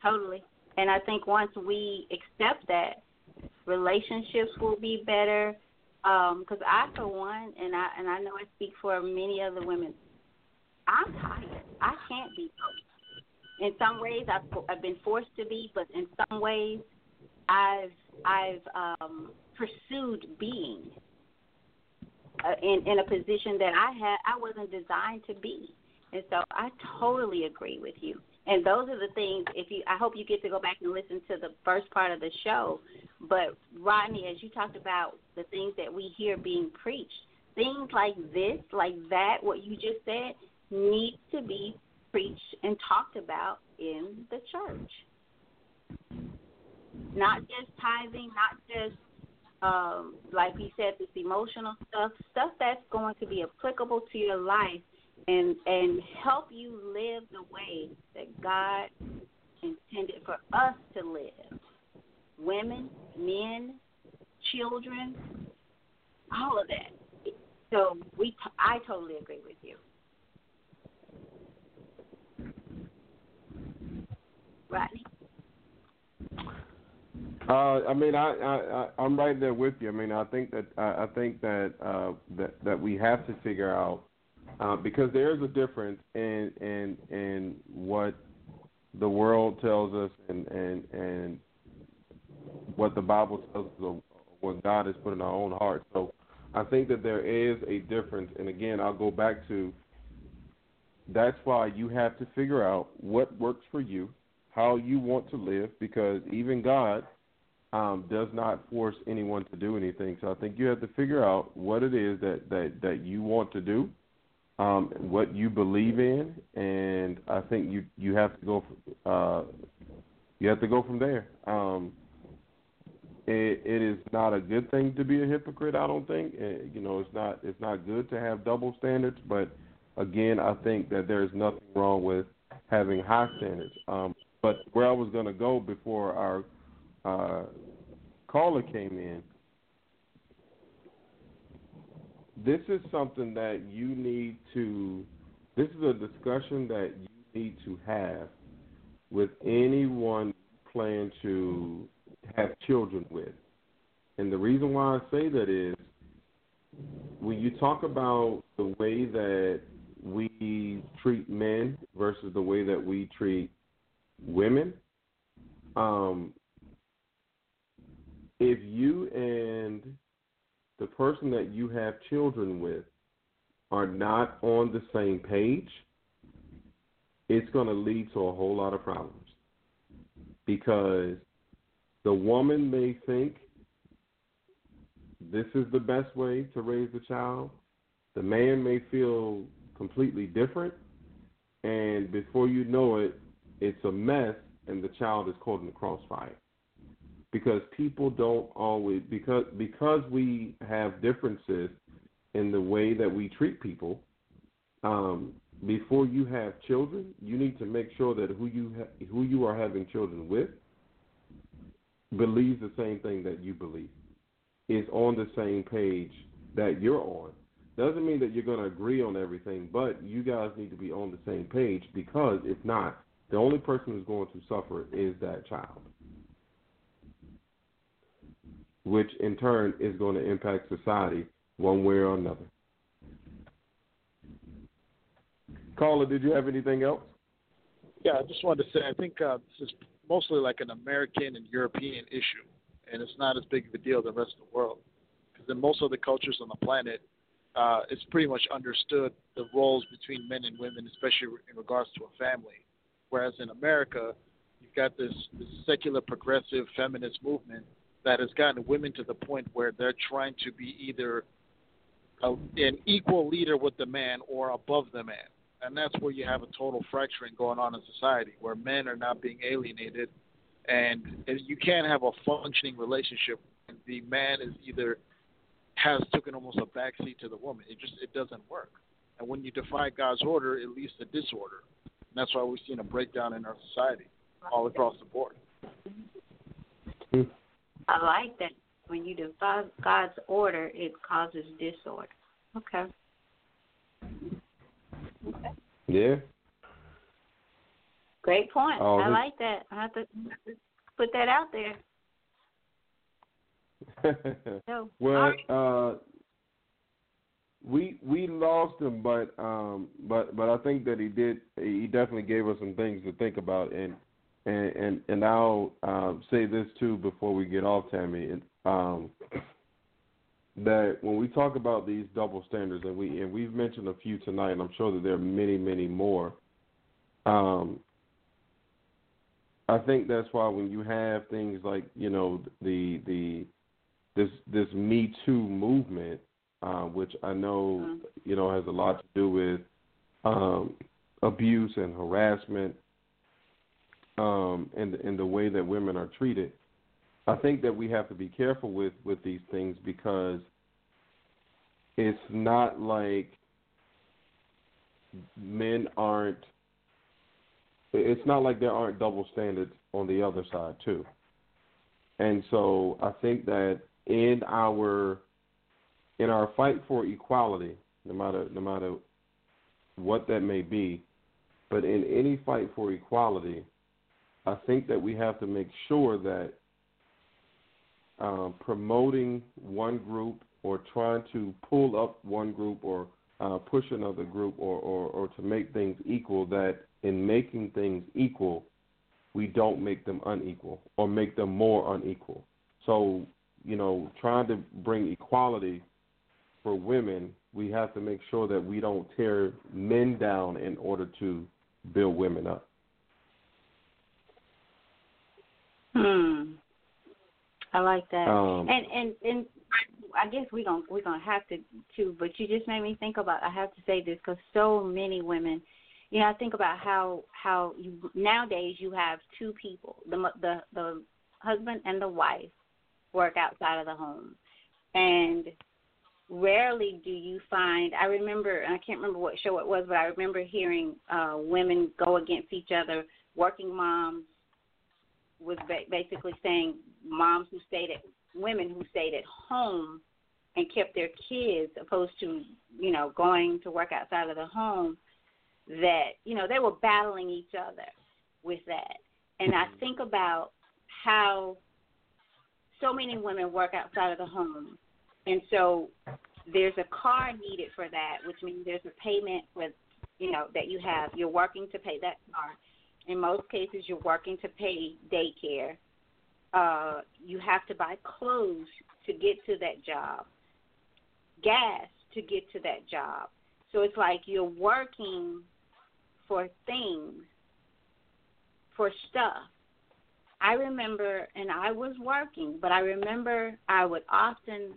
Totally. And I think once we accept that, relationships will be better. Because I, for one, and I and I know I speak for many other women, I'm tired. I can't be both. In some ways, I've I've been forced to be, but in some ways, I've I've um, pursued being uh, in in a position that I had I wasn't designed to be. And so I totally agree with you. And those are the things if you I hope you get to go back and listen to the first part of the show. But Rodney, as you talked about the things that we hear being preached, things like this, like that, what you just said, needs to be preached and talked about in the church. Not just tithing, not just um, like we said, this emotional stuff, stuff that's going to be applicable to your life and and help you live the way that God intended for us to live. Women, men, children, all of that. So we, t- I totally agree with you. Rodney. Uh, I mean, I, I, I I'm right there with you. I mean, I think that I, I think that uh, that that we have to figure out uh, because there is a difference in in in what the world tells us and and and what the Bible tells us, or what God has put in our own heart. So, I think that there is a difference. And again, I'll go back to that's why you have to figure out what works for you, how you want to live, because even God um, does not force anyone to do anything. So I think you have to figure out what it is that that that you want to do, um, what you believe in, and I think you you have to go. Uh, you have to go from there. Um, it, it is not a good thing to be a hypocrite. I don't think. Uh, you know, it's not it's not good to have double standards. But again, I think that there is nothing wrong with having high standards. Um, but where I was going to go before our uh, caller came in, this is something that you need to. This is a discussion that you need to have with anyone plan to have children with. And the reason why I say that is when you talk about the way that we treat men versus the way that we treat women, um, if you and the person that you have children with are not on the same page, it's going to lead to a whole lot of problems. Because the woman may think this is the best way to raise the child, the man may feel completely different, and before you know it, it's a mess, and the child is caught in the crossfire because people don't always because because we have differences in the way that we treat people. Um, before you have children, you need to make sure that who you ha- who you are having children with believes the same thing that you believe, is on the same page that you're on. Doesn't mean that you're going to agree on everything, but you guys need to be on the same page because if not, the only person who's going to suffer is that child which in turn is going to impact society one way or another. Caller, did you have anything else? Yeah, I just wanted to say I think uh, this is mostly like an American and European issue, and it's not as big of a deal as the rest of the world. Because in most of the cultures on the planet, uh, it's pretty much understood the roles between men and women, especially in regards to a family. Whereas in America, you've got this, this secular progressive feminist movement that has gotten women to the point where they're trying to be either a, an equal leader with the man or above the man. And that's where you have a total fracturing going on in society, where men are not being alienated, and you can't have a functioning relationship. The man is either has taken almost a backseat to the woman. It just it doesn't work. And when you defy God's order, it leads to disorder. And that's why we've seen a breakdown in our society all across the board. Hmm. I like that. When you defy God's order, it causes disorder. Okay. Okay. Yeah. Great point. Oh, I like that. I have to put that out there. [laughs] So, well, right. uh, we we lost him, but um, but but I think that he did. He definitely gave us some things to think about, and and and, and I'll um, say this too before we get off, Tammy. Um, that when we talk about these double standards, and we and we've mentioned a few tonight, and I'm sure that there are many, many more. Um, I think that's why when you have things like you know the the this this Me Too movement, uh, which I know Mhm. you know has a lot to do with um, abuse and harassment, um, and and the way that women are treated. I think that we have to be careful with with these things because it's not like men aren't. It's not like there aren't double standards on the other side too. And so I think that in our in our fight for equality, no matter no matter what that may be, but in any fight for equality, I think that we have to make sure that um, promoting one group or trying to pull up one group or uh, push another group or, or, or to make things equal, that in making things equal, we don't make them unequal or make them more unequal. So, you know, trying to bring equality for women, we have to make sure that we don't tear men down in order to build women up. Hmm. I like that. Um, and and and I guess we gonna we gonna have to too. But you just made me think about. I have to say this because so many women, you know, I think about how how you nowadays you have two people, the the the husband and the wife work outside of the home, and rarely do you find. I remember, and I can't remember what show it was, but I remember hearing uh women go against each other, working moms was ba- basically saying moms who stayed at women who stayed at home and kept their kids opposed to you know going to work outside of the home that you know they were battling each other with that. And i mm-hmm. think about how so many women work outside of the home. And so there's a car needed for that which means there's a payment with you know that you have. You're working to pay that car in most cases you're working to pay daycare. Uh you have to buy clothes to get to that job. Gas to get to that job. So it's like you're working for things for stuff. I remember and i was working but i remember i would often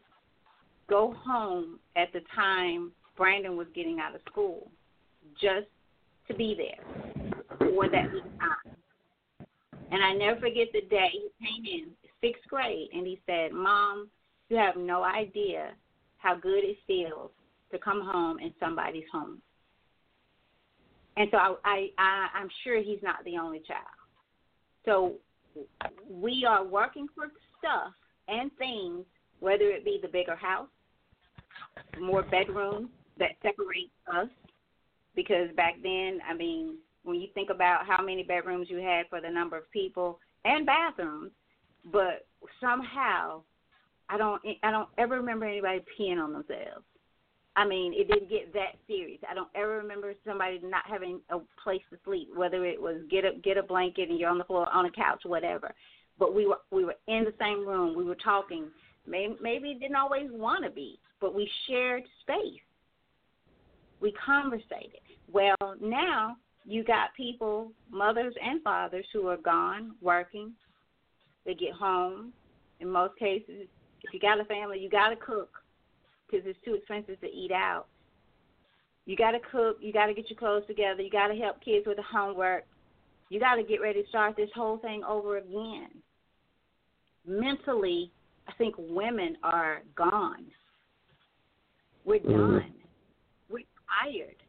go home at the time brandon was getting out of school just to be there for that time. And I never forget the day he came in sixth grade and he said, "Mom, you have no idea how good it feels to come home in somebody's home." And so I, I, I I'm sure he's not the only child. So we are working for stuff and things, whether it be the bigger house, more bedrooms that separate us, because back then, I mean, when you think about how many bedrooms you had for the number of people and bathrooms, but somehow I don't I don't ever remember anybody peeing on themselves. I mean, it didn't get that serious. I don't ever remember somebody not having a place to sleep, whether it was get a get a blanket and you're on the floor on a couch, whatever. But we were we were in the same room. We were talking. Maybe maybe didn't always want to be, but we shared space. We conversated. Well, now you got people, mothers and fathers, who are gone working. They get home. In most cases, if you got a family, you got to cook because it's too expensive to eat out. You got to cook. You got to get your clothes together. You got to help kids with the homework. You got to get ready to start this whole thing over again. Mentally, I think women are gone. We're Mhm. done. We're tired.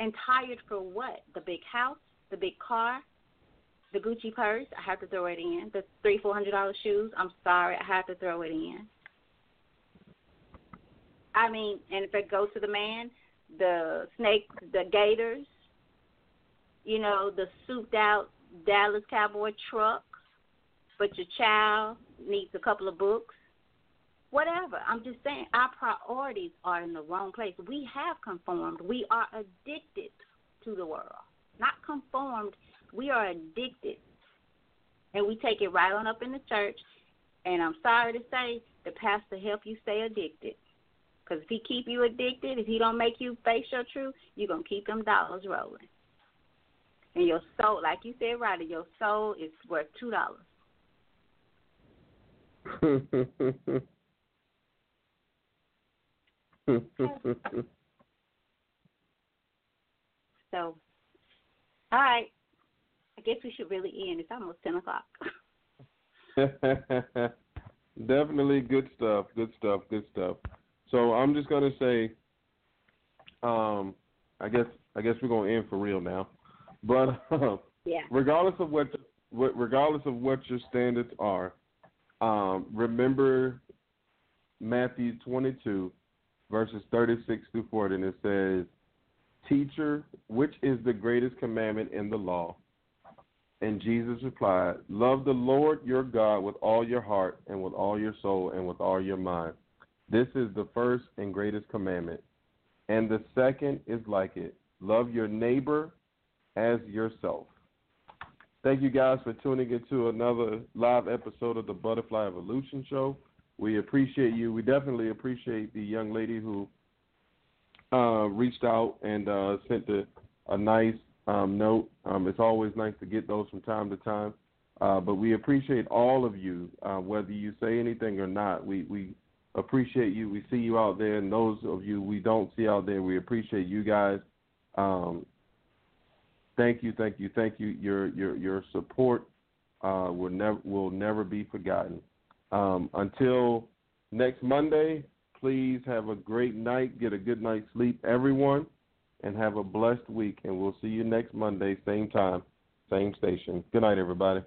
And tired for what? The big house, the big car, the Gucci purse. I have to throw it in. The three, four hundred dollar shoes. I'm sorry, I have to throw it in. I mean, and if it goes to the man, the snakes, the gators, you know, the souped out Dallas Cowboy truck, but your child needs a couple of books. Whatever. I'm just saying our priorities are in the wrong place. We have conformed. We are addicted to the world. Not conformed. We are addicted. And we take it right on up in the church. And I'm sorry to say, the pastor help you stay addicted. Because if he keep you addicted, if he don't make you face your truth, you're going to keep them dollars rolling. And your soul, like you said, Ryder, your soul is worth $2. [laughs] [laughs] So, all right. I guess we should really end. It's almost 10 o'clock. [laughs] Definitely good stuff. Good stuff. Good stuff. So I'm just gonna say, um, I guess I guess we're gonna end for real now. But [laughs] yeah. regardless of what, what regardless of what your standards are, um, remember Matthew 22 verses 36 through 40, and it says, "Teacher, which is the greatest commandment in the law?" And Jesus replied, Love the Lord your God with all your heart and with all your soul and with all your mind. This is the first and greatest commandment. And the second is like it love your neighbor as yourself. Thank you guys for tuning into another live episode of the Butterfly Evolution Show. We appreciate you. We definitely appreciate the young lady who uh, reached out and uh, sent a, a nice um, note. Um, it's always nice to get those from time to time. Uh, but we appreciate all of you, uh, whether you say anything or not. We we appreciate you. We see you out there, and those of you we don't see out there, we appreciate you guys. Um, thank you, thank you, thank you. Your your your support uh, will never will never be forgotten. Um, until next Monday, please have a great night. Get a good night's sleep, everyone and have a blessed week. And we'll see you next Monday, same time, same station. Good night, everybody.